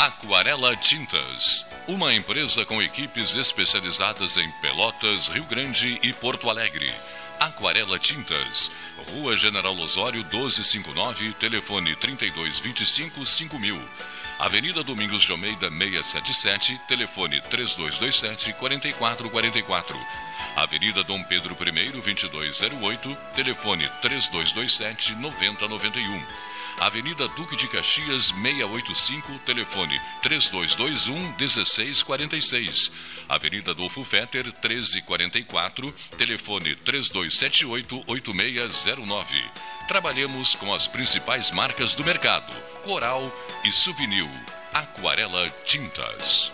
Aquarela Tintas uma empresa com equipes especializadas em Pelotas, Rio Grande e Porto Alegre. Aquarela Tintas, Rua General Osório 1259, telefone 3225 5000. Avenida Domingos de Almeida 677, telefone 3227 4444. Avenida Dom Pedro I 2208, telefone 3227 9091. Avenida Duque de Caxias 685, telefone 3221 1646. Avenida Adolfo Fetter 1344, telefone 3278 8609. Trabalhamos com as principais marcas do mercado: Coral e Souvenir. Aquarela Tintas.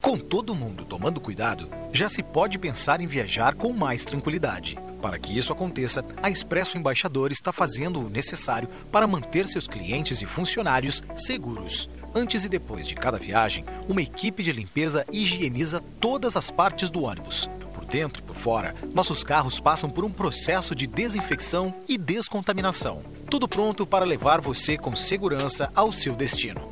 Com todo mundo tomando cuidado, já se pode pensar em viajar com mais tranquilidade. Para que isso aconteça, a Expresso Embaixador está fazendo o necessário para manter seus clientes e funcionários seguros. Antes e depois de cada viagem, uma equipe de limpeza higieniza todas as partes do ônibus. Por dentro e por fora, nossos carros passam por um processo de desinfecção e descontaminação. Tudo pronto para levar você com segurança ao seu destino.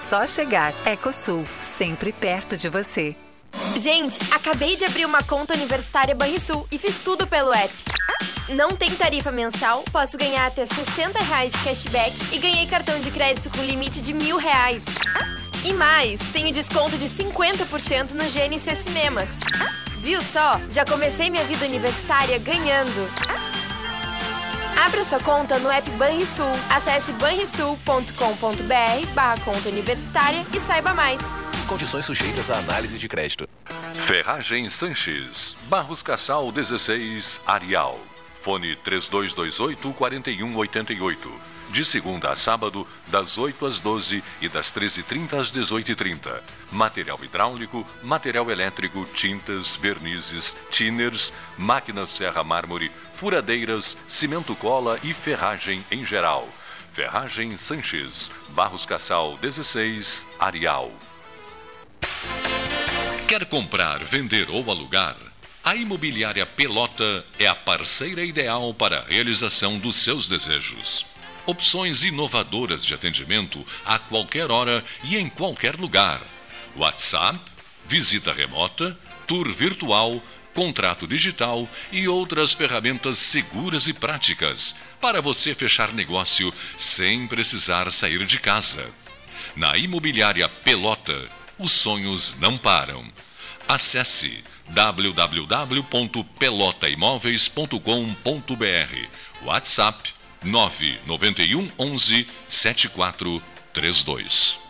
só chegar. Ecosul, sempre perto de você. Gente, acabei de abrir uma conta universitária Banrisul e fiz tudo pelo app. Não tem tarifa mensal, posso ganhar até 60 reais de cashback e ganhei cartão de crédito com limite de mil reais. E mais, tenho desconto de 50% no GNC Cinemas. Viu só? Já comecei minha vida universitária ganhando. Abra sua conta no app Banrisul. Acesse banrisul.com.br barra conta universitária e saiba mais. Condições sujeitas à análise de crédito. Ferragem Sanches, Barros Cassal 16, Arial. Fone 3228 4188. De segunda a sábado, das 8 às 12 e das 13h30 às 18h30. Material hidráulico, material elétrico, tintas, vernizes, tinners, máquinas serra mármore, furadeiras, cimento cola e ferragem em geral. Ferragem Sanches, Barros Cassal 16, Arial. Quer comprar, vender ou alugar? A Imobiliária Pelota é a parceira ideal para a realização dos seus desejos. Opções inovadoras de atendimento a qualquer hora e em qualquer lugar. WhatsApp, visita remota, tour virtual, contrato digital e outras ferramentas seguras e práticas para você fechar negócio sem precisar sair de casa. Na Imobiliária Pelota, os sonhos não param. Acesse www.pelotaimoveis.com.br WhatsApp 991 11 7432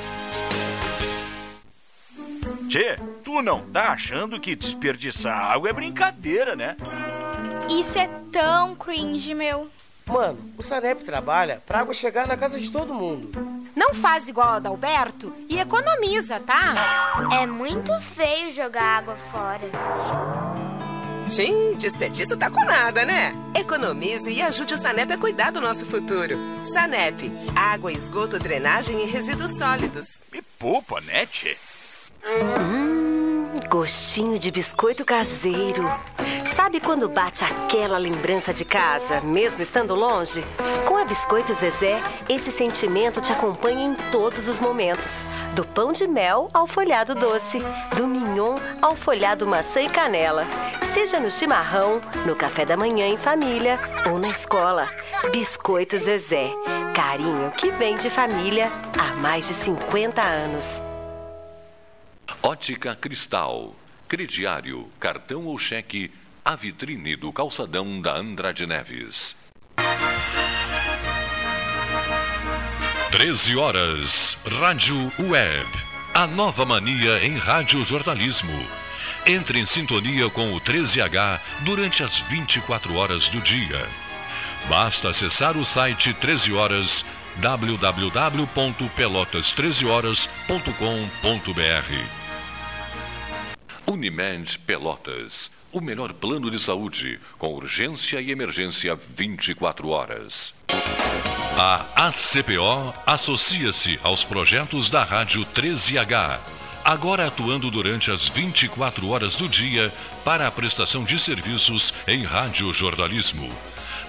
Tchê, tu não tá achando que desperdiçar água é brincadeira, né? Isso é tão cringe, meu. Mano, o Sanep trabalha pra água chegar na casa de todo mundo. Não faz igual a Adalberto e economiza, tá? É muito feio jogar água fora. Sim, desperdício tá com nada, né? Economize e ajude o Sanep a cuidar do nosso futuro. Sanep, água, esgoto, drenagem e resíduos sólidos. Me poupa, né, tchê? Hum, gostinho de biscoito caseiro. Sabe quando bate aquela lembrança de casa, mesmo estando longe? Com a Biscoito Zezé, esse sentimento te acompanha em todos os momentos. Do pão de mel ao folhado doce, do mignon ao folhado maçã e canela. Seja no chimarrão, no café da manhã em família ou na escola. Biscoito Zezé. Carinho que vem de família há mais de 50 anos. Ótica Cristal, crediário, cartão ou cheque, a vitrine do calçadão da Andrade Neves. 13 horas, Rádio Web. A nova mania em rádio jornalismo. Entre em sintonia com o 13H durante as 24 horas do dia. Basta acessar o site 13 horas www.pelotas13horas.com.br Unimed Pelotas. O melhor plano de saúde, com urgência e emergência 24 horas. A ACPO associa-se aos projetos da Rádio 13H, agora atuando durante as 24 horas do dia para a prestação de serviços em radiojornalismo.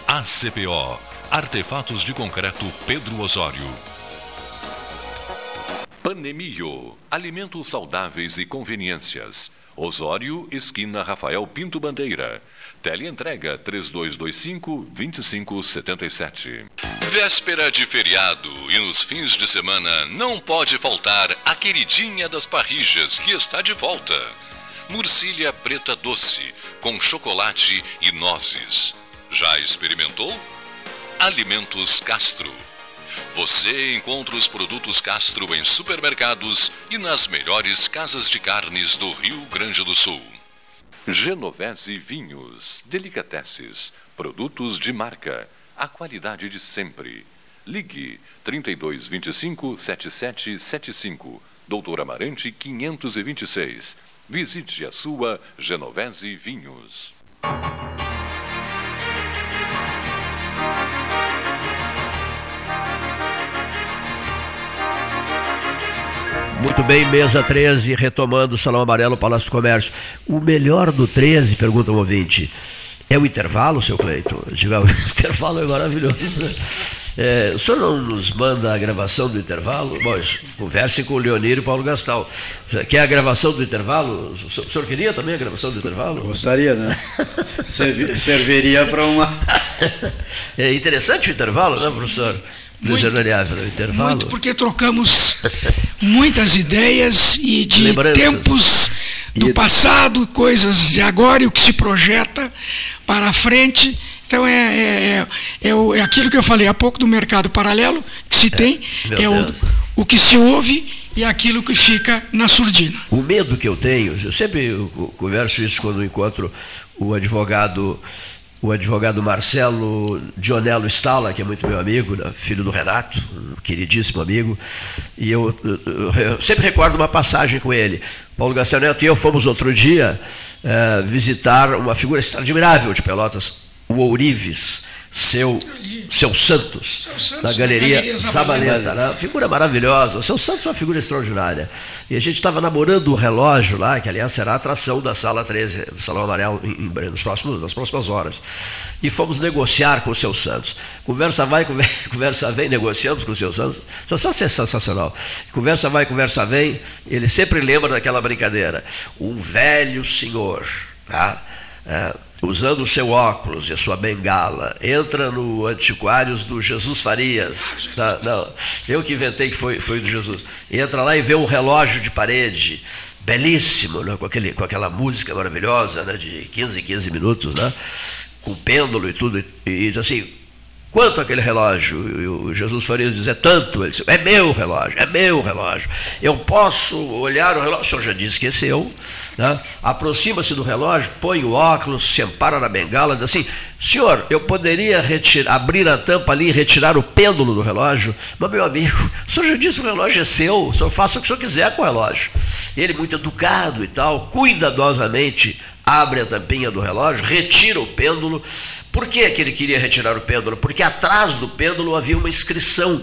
ACPO, Artefatos de Concreto Pedro Osório. Panemio, alimentos saudáveis e conveniências. Osório, esquina Rafael Pinto Bandeira. Teleentrega 3225-2577. Véspera de feriado e nos fins de semana não pode faltar a queridinha das parrijas que está de volta. Murcilha preta doce, com chocolate e nozes. Já experimentou? Alimentos Castro você encontra os produtos Castro em supermercados e nas melhores casas de carnes do Rio Grande do Sul. Genovese Vinhos, Delicateces, produtos de marca, a qualidade de sempre. Ligue 3225 7775, Doutor Amarante 526. Visite a sua Genovese Vinhos. Muito bem, mesa 13, retomando o Salão Amarelo, Palácio do Comércio. O melhor do 13, pergunta o ouvinte, é o intervalo, seu Cleiton? [LAUGHS] O intervalo é maravilhoso. Né? É, o senhor não nos manda a gravação do intervalo? Bom, converse com o Leonir e o Paulo Gastal. Quer a gravação do intervalo? O senhor queria também a gravação do intervalo? Gostaria, né? [LAUGHS] Serviria para uma é interessante o intervalo, né, professor? O intervalo. Muito, porque trocamos muitas ideias e de Lembranças. tempos do e... passado, coisas de agora e o que se projeta para frente. Então é, é, é, é, o, é aquilo que eu falei há pouco do mercado paralelo que se é, tem, é o, o que se ouve e aquilo que fica na surdina. O medo que eu tenho, eu sempre converso isso quando encontro o advogado o advogado Marcelo Dionello Stalla, que é muito meu amigo, né, filho do Renato, um queridíssimo amigo, e eu, eu, eu sempre recordo uma passagem com ele. Paulo Gastão Neto e eu fomos outro dia é, visitar uma figura admirável de Pelotas, o Ourives, seu, seu Santos, seu Santos na Galeria, Galeria Zabaleta. Né? Figura maravilhosa. O seu Santos é uma figura extraordinária. E a gente estava namorando o relógio lá, que aliás será a atração da Sala 13, do Salão Amarelo, em, em, nos próximos, nas próximas horas. E fomos negociar com o seu Santos. Conversa vai, [LAUGHS] conversa vem, negociamos com o seu Santos. O seu Santos é sensacional. Conversa vai, conversa vem. Ele sempre lembra daquela brincadeira. Um velho senhor. Tá? É, usando o seu óculos e a sua bengala, entra no Antiquários do Jesus Farias. Não, não, eu que inventei que foi, foi do Jesus. Entra lá e vê um relógio de parede, belíssimo, né, com, aquele, com aquela música maravilhosa né, de 15, 15 minutos, né, com pêndulo e tudo, e, e diz assim, Quanto aquele relógio? E o Jesus Farias diz, é tanto. Ele disse, é meu relógio, é meu relógio. Eu posso olhar o relógio. O senhor já disse que é seu. Né? Aproxima-se do relógio, põe o óculos, se ampara na bengala, diz assim, senhor, eu poderia retirar, abrir a tampa ali e retirar o pêndulo do relógio? Mas, meu amigo, o senhor já disse o relógio é seu, o senhor faça o que o senhor quiser com o relógio. Ele, muito educado e tal, cuidadosamente abre a tampinha do relógio, retira o pêndulo, por que, que ele queria retirar o pêndulo? Porque atrás do pêndulo havia uma inscrição,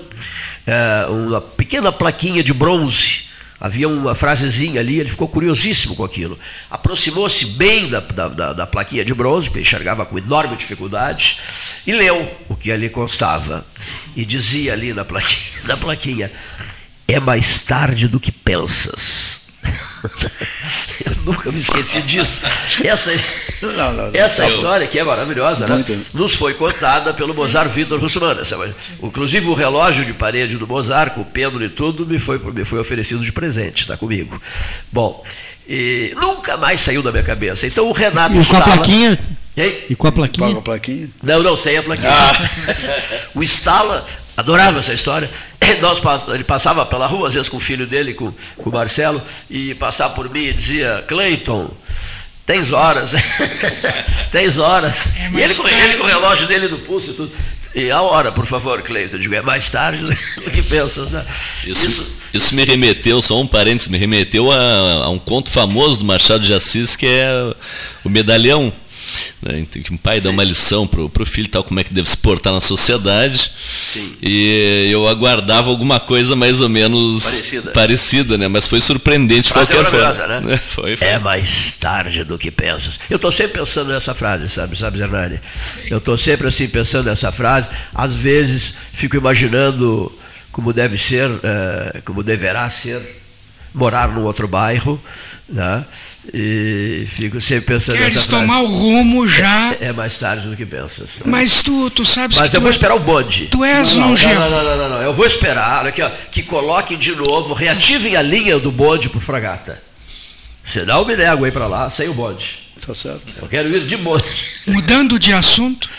é, uma pequena plaquinha de bronze. Havia uma frasezinha ali, ele ficou curiosíssimo com aquilo. Aproximou-se bem da, da, da, plaquinha de bronze, que enxergava com enorme dificuldade, e leu o que ali constava. E dizia ali na plaquinha, [LAUGHS] na plaquinha é mais tarde do que pensas. [LAUGHS] Eu nunca me esqueci disso. Essa, não, não, não, essa história que é maravilhosa, né? nos foi contada pelo Mozart Vitor Russumano. Inclusive o relógio de parede do Mozart, com o pêndulo e tudo, me foi, me foi oferecido de presente, está comigo. Bom, e nunca mais saiu da minha cabeça. Então o Renato. E com a plaquinha? E com a plaquinha? Com a plaquinha? Não, não, sem a plaquinha. Ah. [LAUGHS] o Stala adorava essa história. Nós, ele passava pela rua, às vezes com o filho dele, com, com o Marcelo, e passava por mim e dizia, Cleiton, tens horas, [LAUGHS] tens horas. É e ele, ele com o relógio dele no pulso e tudo. E a hora, por favor, Cleiton, eu digo, é mais tarde [LAUGHS] do que pensas, né? Isso, isso, isso, me remeteu, só um parênteses, me remeteu a, a um conto famoso do Machado de Assis, que é o Medalhão né? Que um pai dá uma lição para o filho tal como é que deve se portar na sociedade. Sim. E eu aguardava alguma coisa mais ou menos parecida, parecida né? mas foi surpreendente de qualquer forma. Né? É, [LAUGHS] foi, foi. É mais tarde do que pensas. Eu estou sempre pensando nessa frase, sabe, sabe, Zernani? Eu estou sempre assim pensando nessa frase. Às vezes fico imaginando como deve ser, uh, como deverá ser morar num outro bairro, né? E fico sempre pensando Queres tomar o rumo já. É, é, mais tarde do que pensas. Né? Mas tu, tu sabes Mas eu vou é, esperar o bonde. Tu és não, longevo. Não, não, não, não, não, Eu vou esperar, olha aqui, ó, que coloquem de novo, reativem a linha do bonde para Fragata. Senão eu me nego aí para lá, sem o bonde. Tá certo. Eu quero ir de bonde. Mudando de assunto.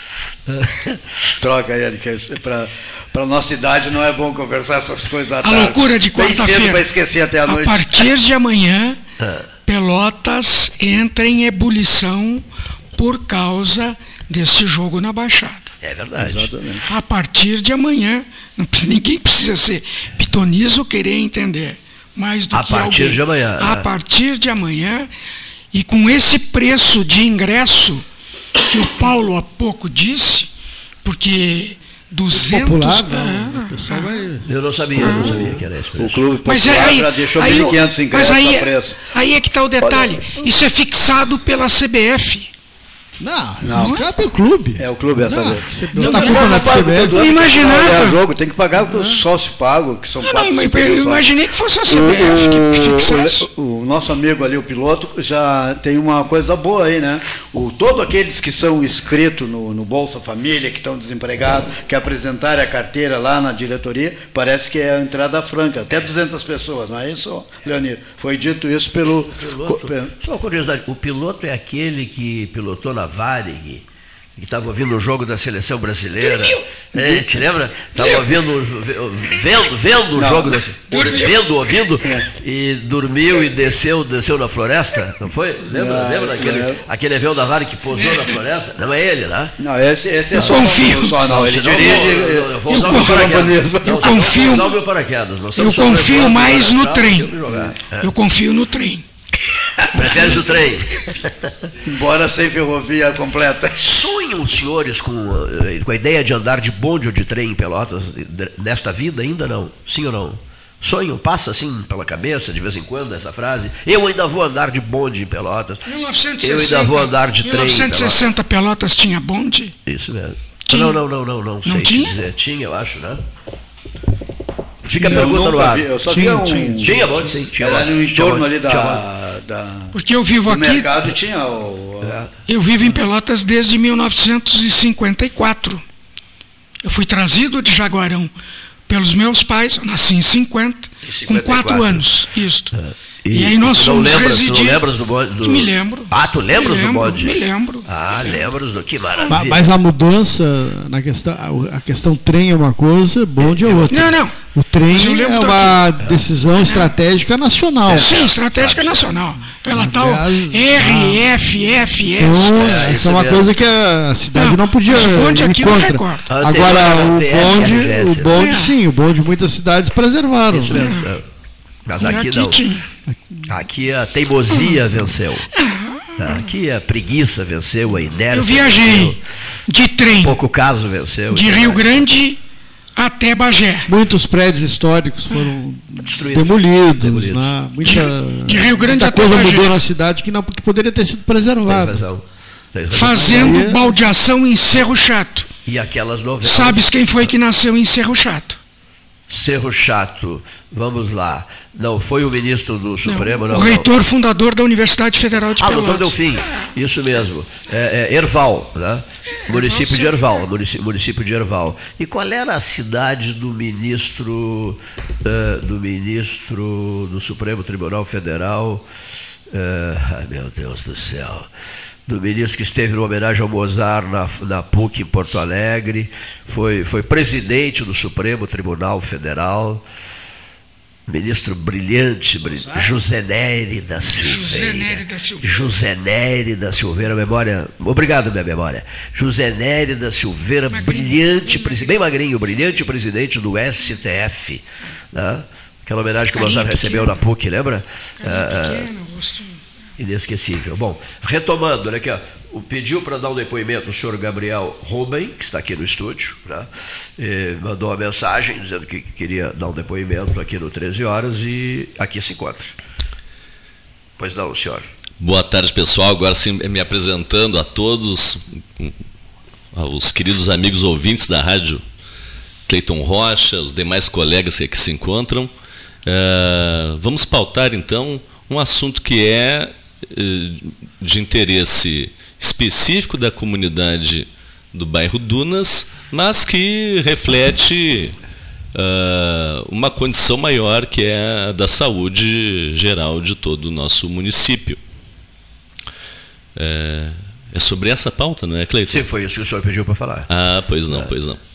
[LAUGHS] Troca, Eric, para para nossa idade não é bom conversar essas coisas à A tarde. loucura de quarta-feira. vai esquecer até a, a noite. A partir de amanhã, é. [LAUGHS] Pelotas entra em ebulição por causa deste jogo na Baixada. É verdade. Exatamente. A partir de amanhã, ninguém precisa ser pitonizo querer entender mais do a que A partir alguém. de amanhã. A é. partir de amanhã, e com esse preço de ingresso que o Paulo há pouco disse, porque 200 popular, não, pessoal é. vai... Eu não sabia, eu não sabia que era isso. O clube popular mas aí, já deixou 1.500 ingressos mas aí. Aí é que está o detalhe. Isso é fixado pela CBF. Não, não. Os caras é o clube. É o clube essa vez. Não, não tá culpa na CBF. Eu imaginava. jogo, tem que pagar com os sócios pagos, que são não, não, eu imaginei que fosse a CBF o, que fixasse. O, o, nosso amigo ali, o piloto, já tem uma coisa boa aí, né? O, todos aqueles que são inscritos no, no Bolsa Família, que estão desempregados, que apresentarem a carteira lá na diretoria, parece que é a entrada franca, até 200 pessoas, não é isso, Leonir? Foi dito isso pelo... Piloto, só uma curiosidade, o piloto é aquele que pilotou na Varig, que estava ouvindo o jogo da seleção brasileira. É, te lembra? Estava ouvindo, vendo, vendo o jogo da vendo, ouvindo, é. e dormiu e desceu, desceu na floresta, não foi? Lembra, lembra daquele é. aquele avião da Vale que pousou na floresta? Não é ele, né? Não, esse, esse é só confio. Só, não, ele dirige. Eu, eu, eu confio. Eu confio mais no trem. Eu confio no trem. Prefere o trem. Embora sem ferrovia completa. Sonham os senhores com, eh, com a ideia de andar de bonde ou de trem em Pelotas nesta vida? Ainda não? Sim ou não? Sonho passa assim pela cabeça de vez em quando essa frase. Eu ainda vou andar de bonde em Pelotas. 1960, eu ainda vou andar de 1960 trem. 1960 Pelotas. Pelotas tinha bonde? Isso mesmo. Tinha. Não, não, não, não, não. Não tinha? Dizer. Tinha, eu acho, né? Fica a pergunta no ar. Vi, eu só tinha, um, tinha, tinha, bom, sim, tinha Era no entorno ali da, da, Porque eu vivo aqui. mercado tinha o. É. Eu vivo em Pelotas desde 1954. Eu fui trazido de Jaguarão pelos meus pais, eu nasci em 50, com 4 anos. Isto. É. E, e, aí nós fomos lembras, residir. Tu lembras do bode? Do... Me lembro. Ah, tu lembras lembro, do bode? Me lembro. Ah, lembras do que maravilha. Mas a mudança na questão, a questão trem é uma coisa, bonde é outra. Não, não. O trem é uma decisão é. estratégica nacional. Sim, estratégica nacional. Pela tal RFFS. Então, é, essa é uma coisa que a cidade não, não podia ir contra. Agora, o bonde, o bonde, é. sim, o bonde muitas cidades preservaram. Isso mesmo. Mas aqui não. Aqui a teimosia venceu. Aqui a preguiça venceu, a inércia. Eu viajei venceu. de trem. Pouco caso venceu. De Rio Grande até Bagé. Muitos prédios históricos foram Destruídos. demolidos. demolidos. Né? Muita, de, de, Rio Grande muita até coisa Bagé. mudou na cidade que, não, que poderia ter sido preservada. Fazendo baldeação em Cerro Chato. E aquelas novelas. Sabes quem foi que nasceu em Cerro Chato? Cerro Chato, vamos lá. Não, foi o ministro do Supremo, não. não o reitor não. fundador da Universidade Federal de ah, Pelotas. Ah, doutor Delfim, isso mesmo. É, é Erval, né? município de Erval, município, município de Erval. E qual era a cidade do ministro uh, do ministro do Supremo Tribunal Federal? Uh, ai meu Deus do céu do ministro que esteve na homenagem ao Mozart na, na PUC em Porto Alegre, foi, foi presidente do Supremo Tribunal Federal, ministro brilhante, brilhante José Nery da Silveira. José Nery da Silveira. José Nery da Silveira, memória. Obrigado, minha memória. José Nery da Silveira, magrinho, brilhante, bem, bem magrinho, brilhante presidente do STF. Né? Aquela homenagem que o Mozart recebeu na PUC, lembra? Ah, pequeno, inesquecível. Bom, retomando, olha aqui, ó, pediu para dar um depoimento o senhor Gabriel Ruben, que está aqui no estúdio, né? mandou uma mensagem dizendo que queria dar um depoimento aqui no 13 horas e aqui se encontra. Pois não, senhor. Boa tarde, pessoal. Agora sim, me apresentando a todos, os queridos amigos ouvintes da rádio Cleiton Rocha, os demais colegas que aqui se encontram. Uh, vamos pautar então um assunto que é de interesse específico da comunidade do bairro Dunas, mas que reflete uh, uma condição maior que é a da saúde geral de todo o nosso município. É, é sobre essa pauta, não é, Cleiton? Sim, foi isso que o senhor pediu para falar. Ah, pois não, é. pois não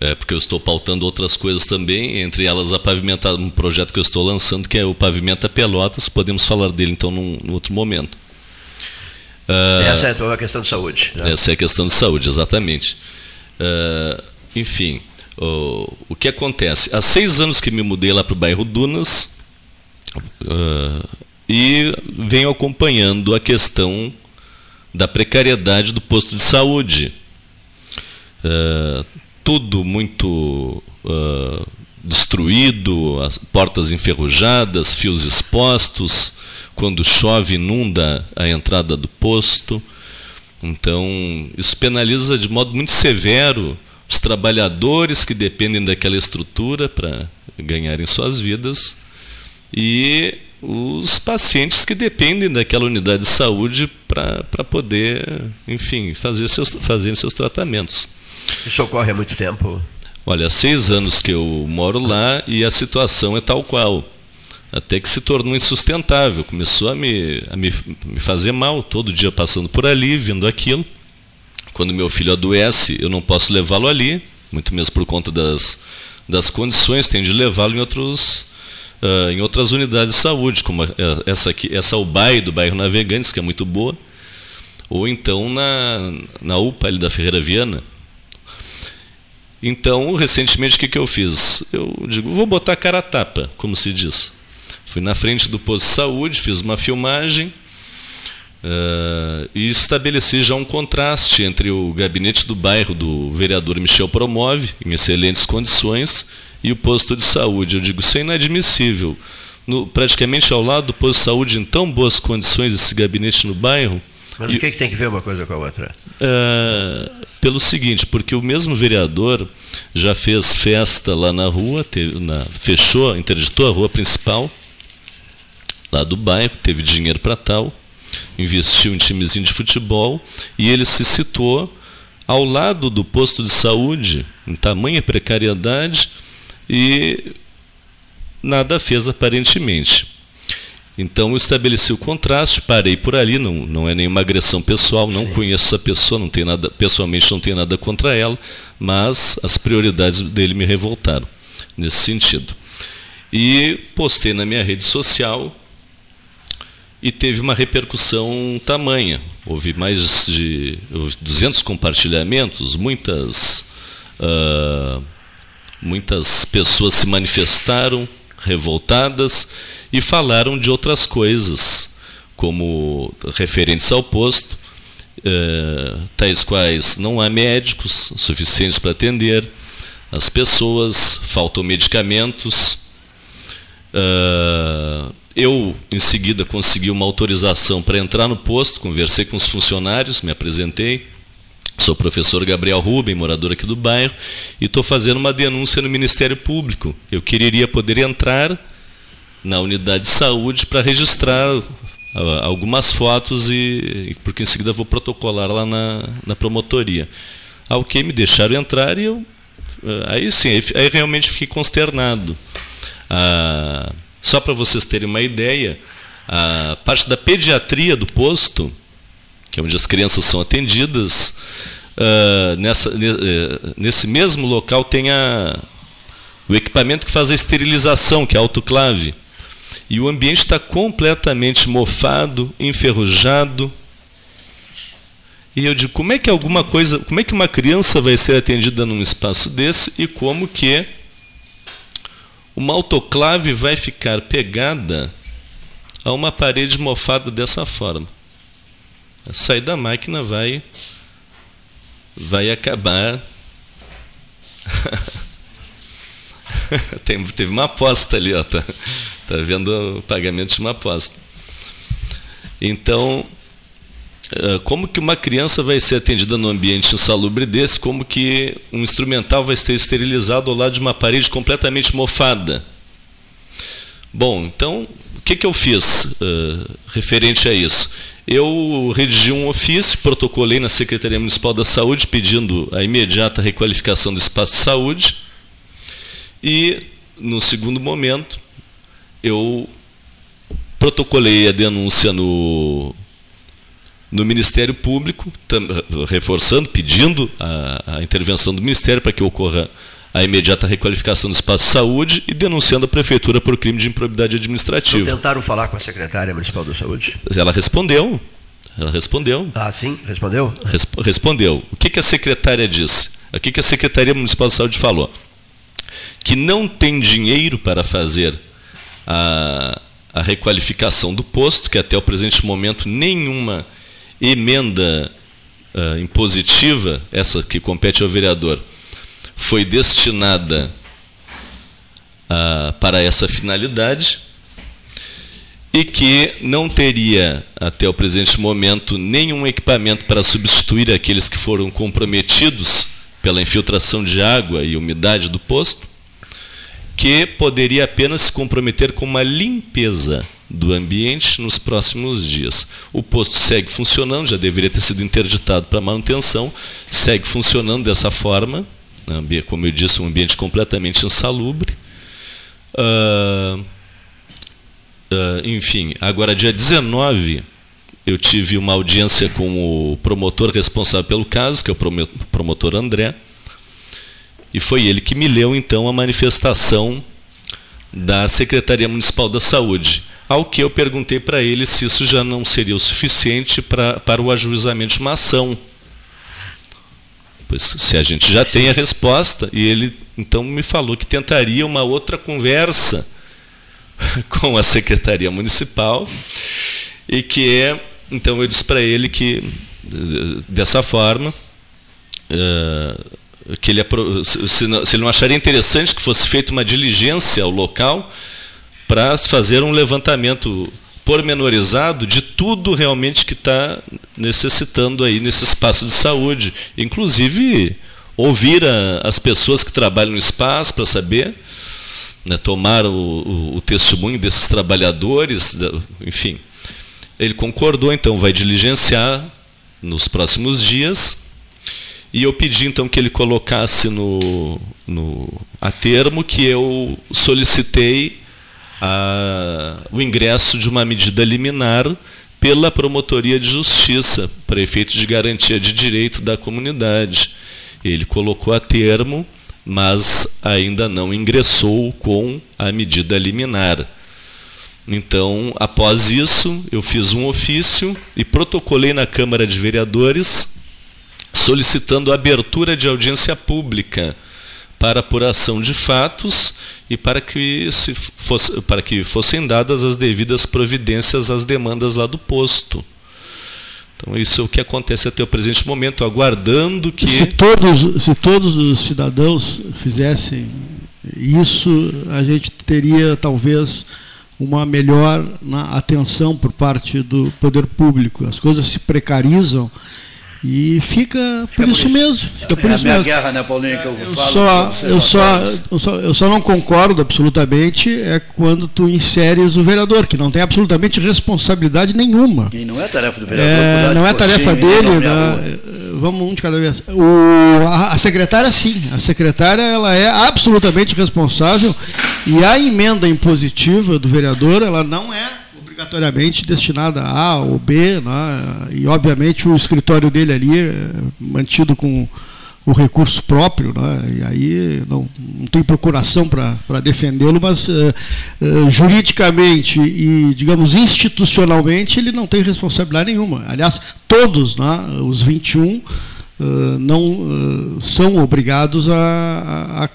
é, porque eu estou pautando outras coisas também, entre elas a pavimentar um projeto que eu estou lançando, que é o Pavimenta Pelotas, podemos falar dele então num, num outro momento. Uh, essa é a questão de saúde. Né? Essa é a questão de saúde, exatamente. Uh, enfim, o, o que acontece? Há seis anos que me mudei lá para o bairro Dunas uh, e venho acompanhando a questão da precariedade do posto de saúde. Uh, tudo muito uh, destruído, as portas enferrujadas, fios expostos, quando chove inunda a entrada do posto. Então, isso penaliza de modo muito severo os trabalhadores que dependem daquela estrutura para ganharem suas vidas e os pacientes que dependem daquela unidade de saúde para poder, enfim, fazer seus, fazer seus tratamentos. Isso ocorre há muito tempo? Olha, há seis anos que eu moro lá e a situação é tal qual. Até que se tornou insustentável, começou a me, a me, me fazer mal, todo dia passando por ali, vendo aquilo. Quando meu filho adoece, eu não posso levá-lo ali, muito mesmo por conta das, das condições, tenho de levá-lo em outros, uh, em outras unidades de saúde, como essa aqui, essa UBAI do bairro Navegantes, que é muito boa, ou então na, na UPA ali da Ferreira Viana, então, recentemente, o que, que eu fiz? Eu digo, vou botar cara a tapa, como se diz. Fui na frente do posto de saúde, fiz uma filmagem uh, e estabeleci já um contraste entre o gabinete do bairro do vereador Michel Promove, em excelentes condições, e o posto de saúde. Eu digo, isso é inadmissível. No, praticamente ao lado do posto de saúde, em tão boas condições, esse gabinete no bairro, mas e, o que, é que tem que ver uma coisa com a outra? Uh, pelo seguinte, porque o mesmo vereador já fez festa lá na rua, teve, na, fechou, interditou a rua principal, lá do bairro, teve dinheiro para tal, investiu em timezinho de futebol e ele se citou ao lado do posto de saúde, em tamanha precariedade, e nada fez aparentemente. Então eu estabeleci o contraste, parei por ali, não, não é nenhuma agressão pessoal, não Sim. conheço essa pessoa, não tenho nada, pessoalmente não tenho nada contra ela, mas as prioridades dele me revoltaram nesse sentido. E postei na minha rede social e teve uma repercussão tamanha. Houve mais de 200 compartilhamentos, muitas, uh, muitas pessoas se manifestaram revoltadas e falaram de outras coisas, como referentes ao posto, eh, tais quais não há médicos suficientes para atender as pessoas, faltam medicamentos. Uh, eu, em seguida, consegui uma autorização para entrar no posto, conversei com os funcionários, me apresentei. Sou professor Gabriel Rubem, morador aqui do bairro, e estou fazendo uma denúncia no Ministério Público. Eu queria poder entrar na unidade de saúde para registrar algumas fotos e porque em seguida vou protocolar lá na, na promotoria. Ao que me deixaram entrar e eu ah, aí sim, aí, aí realmente fiquei consternado. Ah, só para vocês terem uma ideia, a parte da pediatria do posto, que é onde as crianças são atendidas, uh, nessa, eh, nesse mesmo local tem a, o equipamento que faz a esterilização, que é a autoclave. E o ambiente está completamente mofado, enferrujado. E eu digo, como é que alguma coisa, como é que uma criança vai ser atendida num espaço desse e como que uma autoclave vai ficar pegada a uma parede mofada dessa forma? Sair da máquina vai vai acabar [LAUGHS] teve uma aposta ali, ó, tá, tá vendo o pagamento de uma aposta. Então, eh, como que uma criança vai ser atendida no ambiente insalubre desse, como que um instrumental vai ser esterilizado ao lado de uma parede completamente mofada? Bom, então, que, que eu fiz uh, referente a isso? Eu redigi um ofício, protocolei na Secretaria Municipal da Saúde pedindo a imediata requalificação do espaço de saúde, e, no segundo momento, eu protocolei a denúncia no, no Ministério Público, reforçando, pedindo a, a intervenção do Ministério para que ocorra a imediata requalificação do espaço de saúde e denunciando a Prefeitura por crime de improbidade administrativa. Não tentaram falar com a Secretária Municipal da Saúde? Ela respondeu. Ela respondeu. Ah, sim? Respondeu? Resp respondeu. O que, que a secretária disse? O que, que a Secretaria Municipal de Saúde falou? que não tem dinheiro para fazer a, a requalificação do posto, que até o presente momento nenhuma emenda uh, impositiva, essa que compete ao vereador, foi destinada uh, para essa finalidade e que não teria, até o presente momento, nenhum equipamento para substituir aqueles que foram comprometidos pela infiltração de água e umidade do posto, que poderia apenas se comprometer com uma limpeza do ambiente nos próximos dias. O posto segue funcionando, já deveria ter sido interditado para manutenção, segue funcionando dessa forma, como eu disse, um ambiente completamente insalubre. Uh, uh, enfim, agora dia 19 eu tive uma audiência com o promotor responsável pelo caso, que é o promotor André, e foi ele que me leu então a manifestação da Secretaria Municipal da Saúde. Ao que eu perguntei para ele se isso já não seria o suficiente pra, para o ajuizamento de uma ação. Pois se a gente já tem a resposta, e ele então me falou que tentaria uma outra conversa [LAUGHS] com a Secretaria Municipal e que é, então eu disse para ele que dessa forma uh, que ele se ele não acharia interessante que fosse feita uma diligência ao local para fazer um levantamento pormenorizado de tudo realmente que está necessitando aí nesse espaço de saúde, inclusive ouvir a, as pessoas que trabalham no espaço para saber, né, tomar o, o, o, testemunho desses trabalhadores, enfim. Ele concordou, então vai diligenciar nos próximos dias e eu pedi então que ele colocasse no, no a termo que eu solicitei a, o ingresso de uma medida liminar pela Promotoria de Justiça para de garantia de direito da comunidade. Ele colocou a termo, mas ainda não ingressou com a medida liminar. Então, após isso, eu fiz um ofício e protocolei na Câmara de Vereadores solicitando a abertura de audiência pública para apuração de fatos e para que, se fosse, para que fossem dadas as devidas providências às demandas lá do posto. Então, isso é o que acontece até o presente momento, aguardando que. Se todos, se todos os cidadãos fizessem isso, a gente teria talvez uma melhor atenção por parte do poder público. As coisas se precarizam e fica, fica por, isso por, isso mesmo. Fica por é isso a minha mesmo. guerra, né, Paulinho, que eu, eu falo. Só, eu, só, eu, só, eu só não concordo absolutamente é quando tu inseres o vereador, que não tem absolutamente responsabilidade nenhuma. E não é tarefa do vereador. É, não é tarefa dele. Né, vamos um de cada vez. O, a, a secretária, sim. A secretária ela é absolutamente responsável e a emenda impositiva do vereador ela não é obrigatoriamente destinada a A ou B, né? e obviamente o escritório dele ali é mantido com o recurso próprio, né? e aí não, não tem procuração para defendê-lo, mas uh, uh, juridicamente e, digamos, institucionalmente, ele não tem responsabilidade nenhuma. Aliás, todos, né, os 21, uh, não são obrigados a, a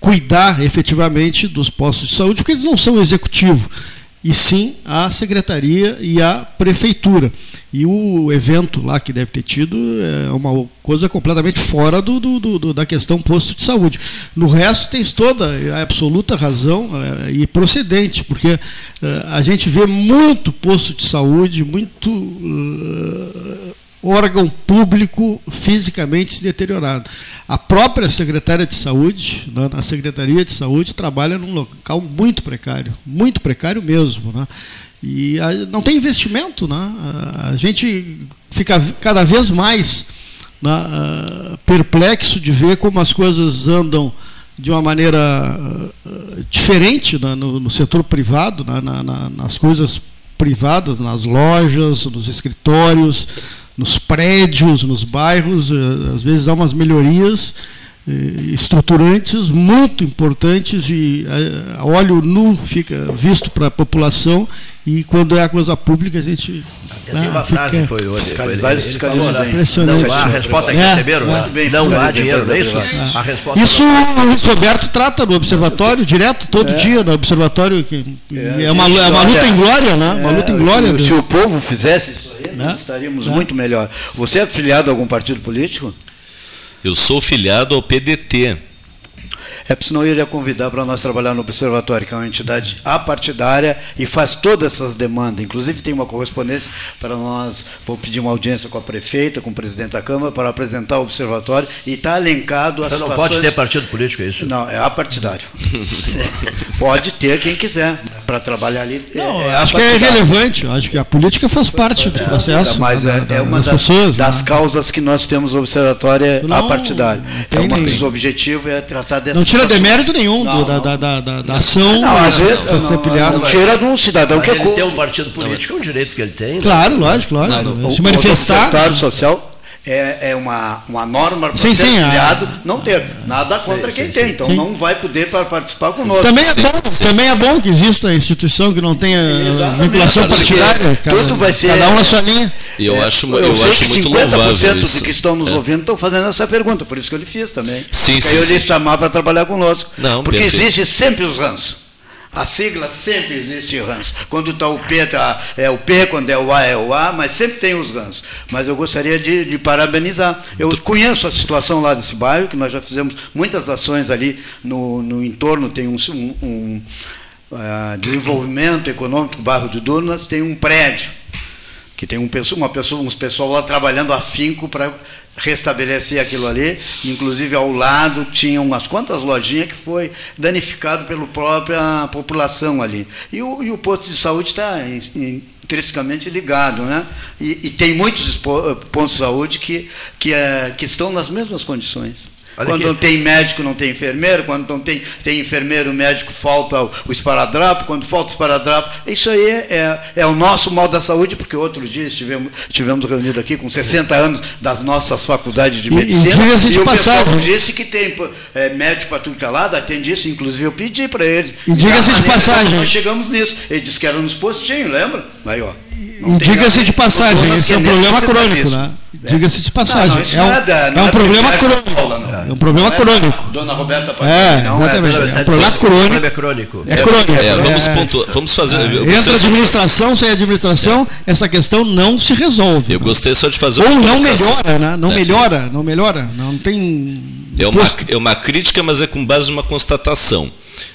cuidar efetivamente dos postos de saúde, porque eles não são executivo e sim a secretaria e a prefeitura. E o evento lá que deve ter tido é uma coisa completamente fora do, do, do da questão posto de saúde. No resto, tens toda a absoluta razão é, e procedente, porque é, a gente vê muito posto de saúde, muito. Uh, órgão público fisicamente se deteriorado. A própria secretária de saúde, né, a Secretaria de Saúde, trabalha num local muito precário, muito precário mesmo. Né? E a, não tem investimento. Né? A, gente fica cada vez mais né, perplexo de ver como as coisas andam de uma maneira uh, diferente né, no, no, setor privado, né, na, na, nas coisas privadas, nas lojas, nos escritórios, nos prédios, nos bairros, eh, às vezes há umas melhorias eh, estruturantes muito importantes e a óleo nu fica visto para a população e quando é a coisa pública a gente né, uma fica... frase foi hoje foi, ele, ele falou, né? Não há a resposta que é, receberam é, né? não há dinheiro é isso é. a resposta isso o Luiz Roberto trata no observatório direto todo é. dia no observatório que é, é uma, é uma luta em glória né uma luta em glória se o povo fizesse isso né? estaríamos né? muito melhor. Você é filiado a algum partido político? Eu sou filiado ao PDT. É porque senão eu iria convidar para nós trabalhar no Observatório, que é uma entidade apartidária e faz todas essas demandas. Inclusive tem uma correspondência para nós, vou pedir uma audiência com a prefeita, com o presidente da Câmara, para apresentar o Observatório e está elencado as Você não pode ter partido político, é isso? Não, é apartidário. [LAUGHS] pode ter quem quiser. para trabalhar ali. Não, é, acho que é relevante, acho que a política faz parte do processo. Mas da, é, é uma das, pessoas, das né? causas que nós temos no observatório é não, apartidário. Então, um dos objetivos é tratar dessa. Não tira demérito nenhum não, do, da, da, da, da, ação. Não, às vezes não, não, tira de um cidadão que é ele tem um partido político, é um direito que ele tem. Né? Claro, lógico, lógico. Se manifestar. O social é, é uma, uma norma para ser criado não ter. Nada contra sim, quem sim, tem. Então sim. não vai poder participar conosco. Também é, bom, também é bom que exista instituição que não tenha Exatamente. vinculação partidária. Cada, Tudo vai ser. Cada um na sua linha. E eu é, acho, eu, eu acho que muito 50% louvável isso. que estão nos é. ouvindo estão fazendo essa pergunta, por isso que eu lhe fiz também. Sim, sim. Eu lhe chamar para trabalhar conosco. Não, porque perfeito. existe sempre os ranços. A sigla sempre existe ranço. Quando está o P, tá, é o P, quando é o A, é o A, mas sempre tem os ranços. Mas eu gostaria de, de parabenizar. Eu conheço a situação lá desse bairro, que nós já fizemos muitas ações ali no, no entorno, tem um, um, um uh, desenvolvimento econômico, o bairro de Durnas, tem um prédio que tem um, uma pessoa, uns pessoal lá trabalhando afinco para restabelecer aquilo ali. Inclusive ao lado tinha umas quantas lojinhas que foi danificado pela própria população ali. E o, e o posto de saúde está intrinsecamente ligado, né? E, e tem muitos pontos de saúde que, que, é, que estão nas mesmas condições. Olha quando aqui. não tem médico, não tem enfermeiro. Quando não tem, tem enfermeiro, médico, falta o, o esparadrapo. Quando falta o esparadrapo. Isso aí é, é o nosso mal da saúde, porque outro dia estivemos, estivemos reunidos aqui com 60 anos das nossas faculdades de medicina. E, e, e o pessoal disse que tem é, médico para tudo que é lado, atende isso. Inclusive eu pedi para eles. E diga-se de passagem. Nós chegamos nisso. Ele disse que era nos postinhos, lembra? Aí, ó. E diga-se de passagem, esse é um problema crônico, né? Diga-se de passagem. Não, não, é, um, é, é um problema crônico. É um problema crônico. Dona Roberta É, exatamente. É um problema crônico. É crônico. É crônico. É, vamos, pontuar, vamos fazer. Entre administração, sem administração, essa questão não se resolve. Eu gostei só de fazer Ou não melhora, né? Não melhora, não melhora. Não tem. É uma, é uma crítica, mas é com base numa constatação.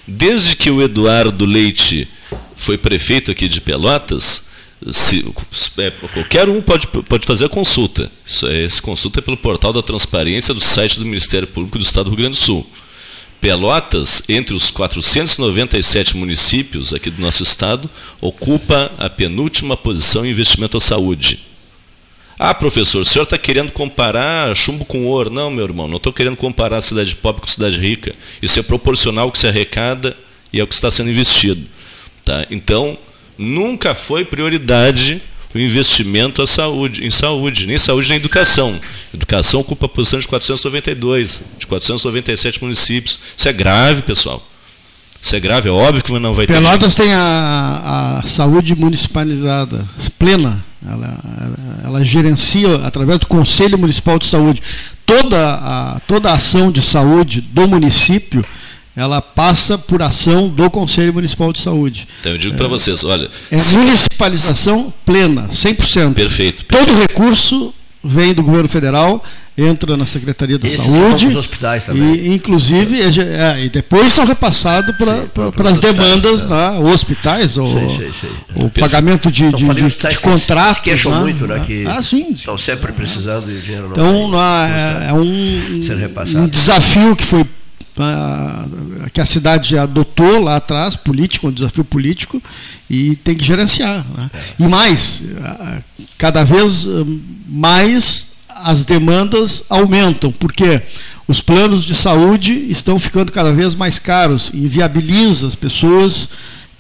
Desde que o Eduardo Leite foi prefeito aqui de Pelotas, se, é, qualquer um pode, pode fazer a consulta. Isso é, essa consulta é pelo portal da transparência do site do Ministério Público do Estado do Rio Grande do Sul. Pelotas, entre os 497 municípios aqui do nosso estado, ocupa a penúltima posição em investimento à saúde. Ah, professor, o senhor está querendo comparar chumbo com ouro? Não, meu irmão, não estou querendo comparar cidade pobre com cidade rica. Isso é proporcional ao que se arrecada e ao que está sendo investido. Tá? Então, nunca foi prioridade o investimento à saúde, em saúde, nem saúde nem educação. Educação ocupa a posição de 492, de 497 municípios. Isso é grave, pessoal. Isso é grave, é óbvio que não vai ter. Pelotas tem a, a saúde municipalizada, plena. Ela, ela, ela, gerencia, através do Conselho Municipal de Saúde, toda a, toda a ação de saúde do município ela passa por ação do Conselho Municipal de Saúde. Então eu digo para vocês, olha... É municipalização plena, 100%. Perfeito, perfeito. Todo recurso vem do governo federal, entra na Secretaria da Esses Saúde. Os hospitais também. E, inclusive, é, é, e depois são repassados para as demandas, é. né, hospitais, ou, o pagamento de, de, de, de contratos. queixam né? muito, né? Que ah, sim. Estão sempre precisando de dinheiro. Então, não é, é um, um desafio que foi que a cidade adotou lá atrás, político, um desafio político, e tem que gerenciar. Né? E mais, cada vez mais as demandas aumentam, porque os planos de saúde estão ficando cada vez mais caros, inviabiliza as pessoas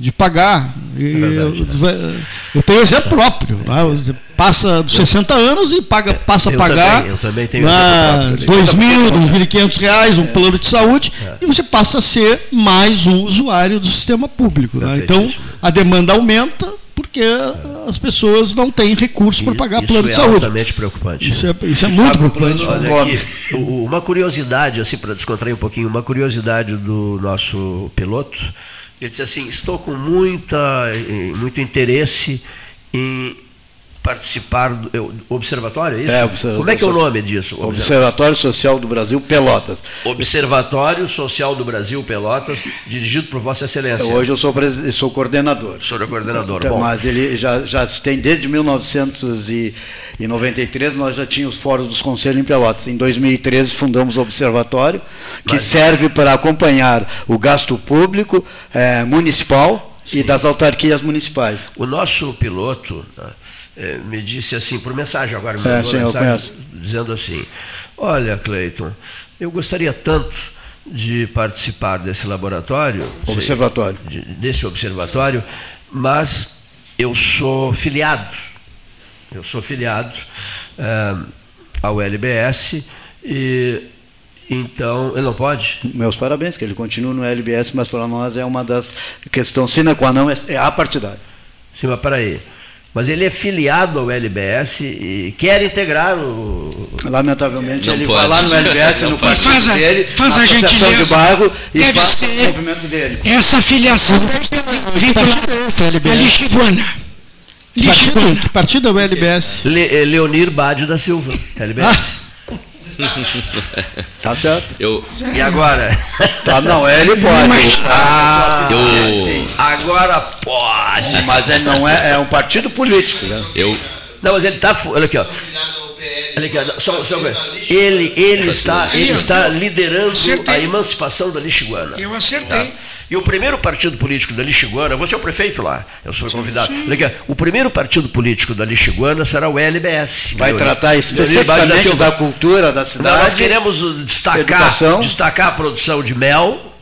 de pagar. É verdade, eu, né? eu, tenho exemplo próprio. Né? Passa dos 60 anos e paga, passa a pagar também, eu também tenho 2 mil, 2.500 reais um é. plano de saúde é. e você passa a ser mais um usuário do sistema público. Né? Então a demanda aumenta porque as pessoas não têm recursos para pagar plano de é saúde. Isso é altamente preocupante. Isso é, isso é muito preocupante. Olha aqui, uma curiosidade, assim, para descontrair um pouquinho, uma curiosidade do nosso piloto ele disse assim: estou com muita, eh, muito interesse em participar do observatório, é isso? É, observatório Como é que é o nome disso? Observatório Social do Brasil Pelotas. Observatório Social do Brasil Pelotas, dirigido por Vossa Excelência. Hoje eu sou, sou coordenador. Sou coordenador. Então, mas ele já, já tem desde 1993 nós já tínhamos fóruns dos conselhos em Pelotas. Em 2013 fundamos o observatório que mas... serve para acompanhar o gasto público é, municipal Sim. e das autarquias municipais. O nosso piloto né, é, me disse assim, por mensagem agora, me é, sim, mensagem, dizendo assim, olha, Cleiton, eu gostaria tanto de participar desse laboratório, observatório, de, desse observatório, mas eu sou filiado, eu sou filiado é, ao LBS e então, ele não pode? Meus parabéns, que ele continua no LBS, mas para nós é uma das questões sine qua non, é a partidária. Sim, mas peraí. Mas ele é filiado ao LBS e quer integrar o. Lamentavelmente, não ele pode. vai lá no [LAUGHS] LBS, no partido faz a, dele, faz a gentileza de bairro e Deve faz ser o movimento dele. Essa filiação vinculada à Lixiguana. Que partido, que partido é o LBS? Le, Leonir Bade da Silva, LBS. Ah. Tá certo. Eu... E agora? Tá, não, ele pode. Mas, ah, eu... Agora pode. Mas ele não é, é um partido político, né? Eu... Não, mas ele está. Olha aqui, ó. Só, só, ele ele está, ele está liderando a emancipação da Lixiguana. Eu acertei. Tá? E o primeiro partido político da Lixiguana, você é o prefeito lá, eu sou convidado. O primeiro partido político da Lixiguana será o LBS. Vai tratar especificamente da cultura da cidade. Não, nós queremos destacar, destacar a produção de mel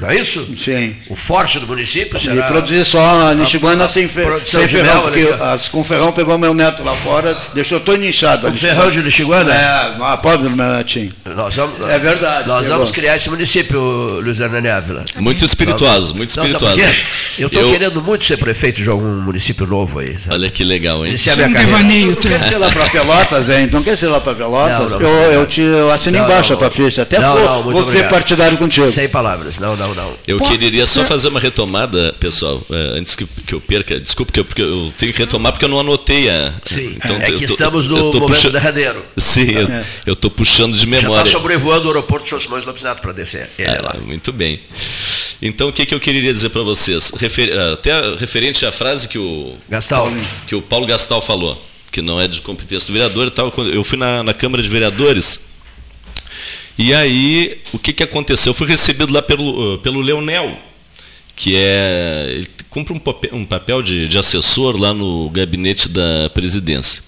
não é isso? Sim. O forte do município será... E produzir só a Nishiguana sem, fe... sem ferrão, porque as, com ferrão pegou meu neto lá fora, deixou todo inchado. Com ferrão de Nishiguana? É, uma pobre do meu netinho. Nós vamos, é verdade. Nós pegou. vamos criar esse município, Luiz Hernani Ávila. Muito espirituoso, muito espirituoso. Eu estou querendo muito ser prefeito de algum município novo aí. Sabe? Olha que legal, hein? Iniciar minha um carreira. Devaneio, não quer ser lá para Pelotas, hein? Não quer ser lá para Pelotas? Não, não, eu, eu, te, eu assino embaixo a tua ficha. Até não, vou, vou ser partidário contigo. Sem palavras. Não, não, não. Eu queria queria só fazer uma retomada, pessoal, é, antes que, que eu perca. Desculpe, que eu, porque eu tenho que retomar porque eu não anotei a. Sim, então, é que tô, estamos no momento puxa... derradeiro. [LAUGHS] Sim, é. eu estou puxando de memória. Já está sobrevoando o aeroporto de José Lopes Neto para descer. É ah, muito bem. Então, o que, que eu queria dizer para vocês? Refer... Até referente à frase que o, Gastal. que o Paulo Gastal falou, que não é de competência do vereador e tal. Eu fui na, na Câmara de Vereadores. E aí, o que, que aconteceu? Eu fui recebido lá pelo, pelo Leonel, que é. Ele cumpre um papel, um papel de, de assessor lá no gabinete da presidência.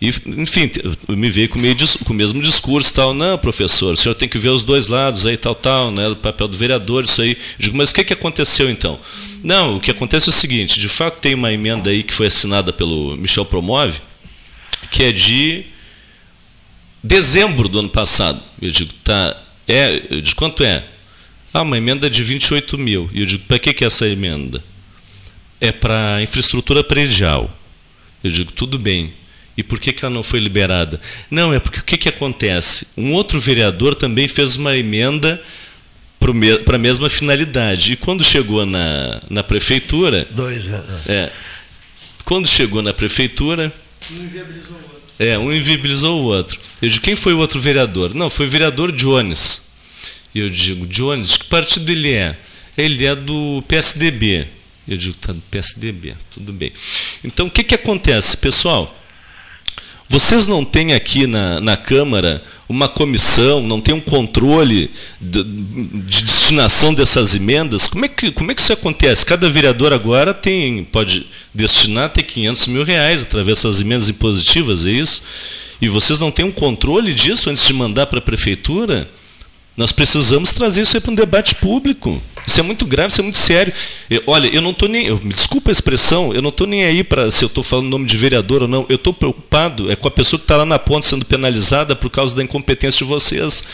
E, enfim, me veio com, meio, com o mesmo discurso, tal, não, professor, o senhor tem que ver os dois lados aí, tal, tal, né, o papel do vereador, isso aí. Eu digo, mas o que, que aconteceu então? Não, o que acontece é o seguinte, de fato tem uma emenda aí que foi assinada pelo Michel Promove, que é de dezembro do ano passado. Eu digo, tá, é, de quanto é? Ah, uma emenda de 28 mil. E eu digo, para que, que é essa emenda? É para infraestrutura predial. Eu digo, tudo bem. E por que, que ela não foi liberada? Não, é porque o que, que acontece? Um outro vereador também fez uma emenda para a mesma finalidade. E quando chegou na, na prefeitura. Dois, é. é. Quando chegou na prefeitura. Um inviabilizou. É, um inviabilizou o outro. Eu digo, quem foi o outro vereador? Não, foi o vereador Jones. E eu digo, Jones, de que partido ele é? Ele é do PSDB. Eu digo, tá do PSDB, tudo bem. Então, o que, que acontece, pessoal? Vocês não têm aqui na, na Câmara uma comissão, não tem um controle de, de, destinação dessas emendas? Como é, que, como é que isso acontece? Cada vereador agora tem, pode destinar até 500 mil reais através dessas emendas impositivas, é isso? E vocês não têm um controle disso antes de mandar para a prefeitura? Nós precisamos trazer isso para um debate público. Isso é muito grave, isso é muito sério. Eu, olha, eu não estou nem. Eu, me desculpa a expressão, eu não estou nem aí para se eu estou falando nome de vereador ou não. Eu estou preocupado é com a pessoa que está lá na ponta sendo penalizada por causa da incompetência de vocês.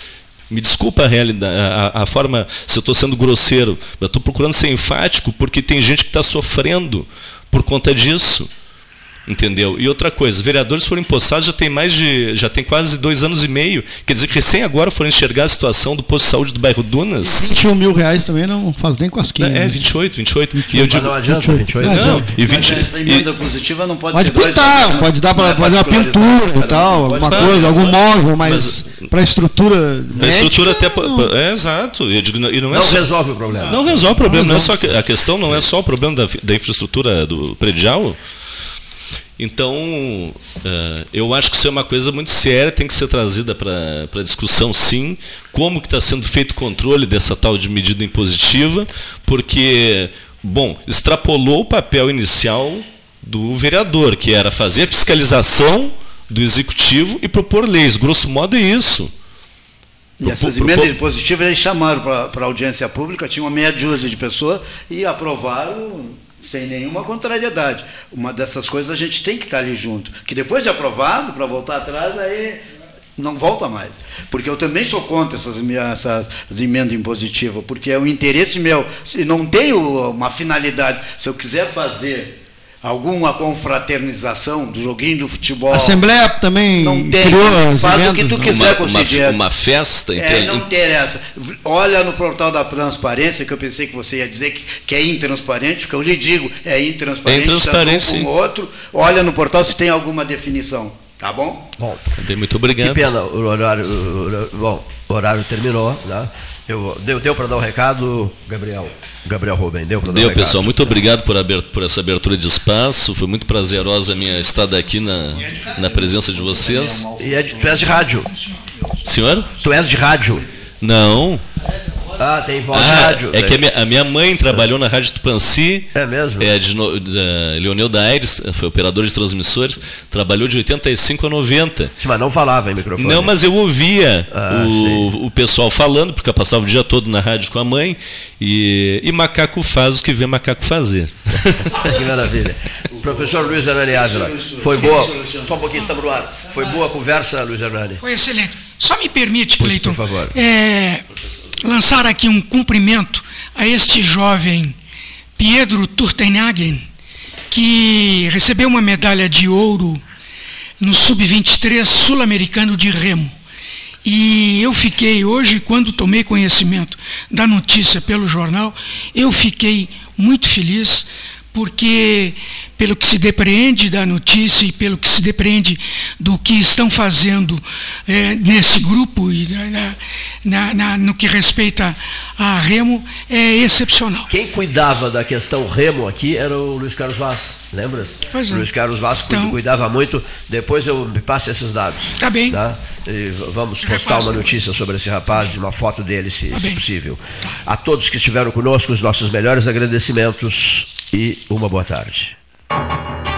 Me desculpa a, realidade, a, a forma, se eu estou sendo grosseiro. Eu estou procurando ser enfático porque tem gente que está sofrendo por conta disso. Entendeu? E outra coisa, vereadores foram empossados já tem mais de. já tem quase dois anos e meio. Quer dizer que recém agora foram enxergar a situação do posto de saúde do bairro Dunas. E 21 mil reais também não faz nem cosquinha. É, é 28, 28. 28. E eu digo, não adianta, 28. Não, não, e 20, Mas essa emenda positiva não pode, pode pintar, dois, pode dar para fazer uma pintura e tal, alguma coisa, algum móvel, mas, mas para estrutura. Para estrutura até. É, exato. Eu digo, e não é não só, resolve o problema. Não resolve o problema. Não, não é só, a questão não é só o problema da, da infraestrutura do predial. Então, uh, eu acho que isso é uma coisa muito séria, tem que ser trazida para discussão, sim. Como que está sendo feito o controle dessa tal de medida impositiva, porque bom, extrapolou o papel inicial do vereador, que era fazer a fiscalização do executivo e propor leis. Grosso modo é isso. E essas emendas positivas eles chamaram para a audiência pública, tinha uma meia dúzia de pessoas e aprovaram sem nenhuma contrariedade. Uma dessas coisas a gente tem que estar ali junto. Que depois de aprovado, para voltar atrás, aí não volta mais. Porque eu também sou contra essas, essas emendas impositivas, porque é o interesse meu. Se não tenho uma finalidade, se eu quiser fazer alguma confraternização do joguinho do futebol. A Assembleia também não tem, criou as faz o que tu quiser com uma, uma, uma festa. É, não interessa. Olha no portal da transparência, que eu pensei que você ia dizer que, que é intransparente, porque eu lhe digo, é intransparente, é intransparente um com outro. Olha no portal se tem alguma definição. Tá bom? Bom. Muito obrigado. Que pena, o horário, o, bom, o horário terminou, né? Eu, deu deu para dar o um recado, Gabriel? Gabriel Rubem, deu para dar Deu, um pessoal. Muito obrigado por, por, essa abertura de espaço. Foi muito prazerosa a minha estada aqui na, na presença de vocês. E é de, tu és de rádio? Senhor? Tu és de rádio? Não. Ah, tem voz ah, de rádio. É que a minha, a minha, mãe trabalhou na Rádio Tupanci. É mesmo? É de, de Leonel da Aires, foi operador de transmissores. Trabalhou de 85 a 90. Sim, mas não falava em microfone. Não, mas eu ouvia ah, o, o, pessoal falando, porque eu passava o dia todo na rádio com a mãe. E, e macaco faz o que vê macaco fazer. [LAUGHS] que maravilha. Professor Luiz Hernani Ávila, foi boa. Só um pouquinho, estamos no ar. Foi boa a conversa, Luiz Hernani? Foi excelente. Só me permite, Cleiton. É, lançar aqui um cumprimento a este jovem Pedro Turtenhagen, que recebeu uma medalha de ouro no Sub-23 Sul-Americano de Remo. E eu fiquei hoje, quando tomei conhecimento da notícia pelo jornal, eu fiquei muito feliz, porque pelo que se depreende da notícia e pelo que se depreende do que estão fazendo é, nesse grupo e na, na, no que respeita a Remo, é excepcional. Quem cuidava da questão Remo aqui era o Luiz Carlos Vaz, lembras? Pois é. Luiz Carlos Vaz então, cuidava muito. Depois eu me passe esses dados. Tá bem. Tá? vamos postar uma notícia sobre esse rapaz e uma foto dele, se, tá se possível. Tá. A todos que estiveram conosco, os nossos melhores agradecimentos e uma boa tarde. Thank you.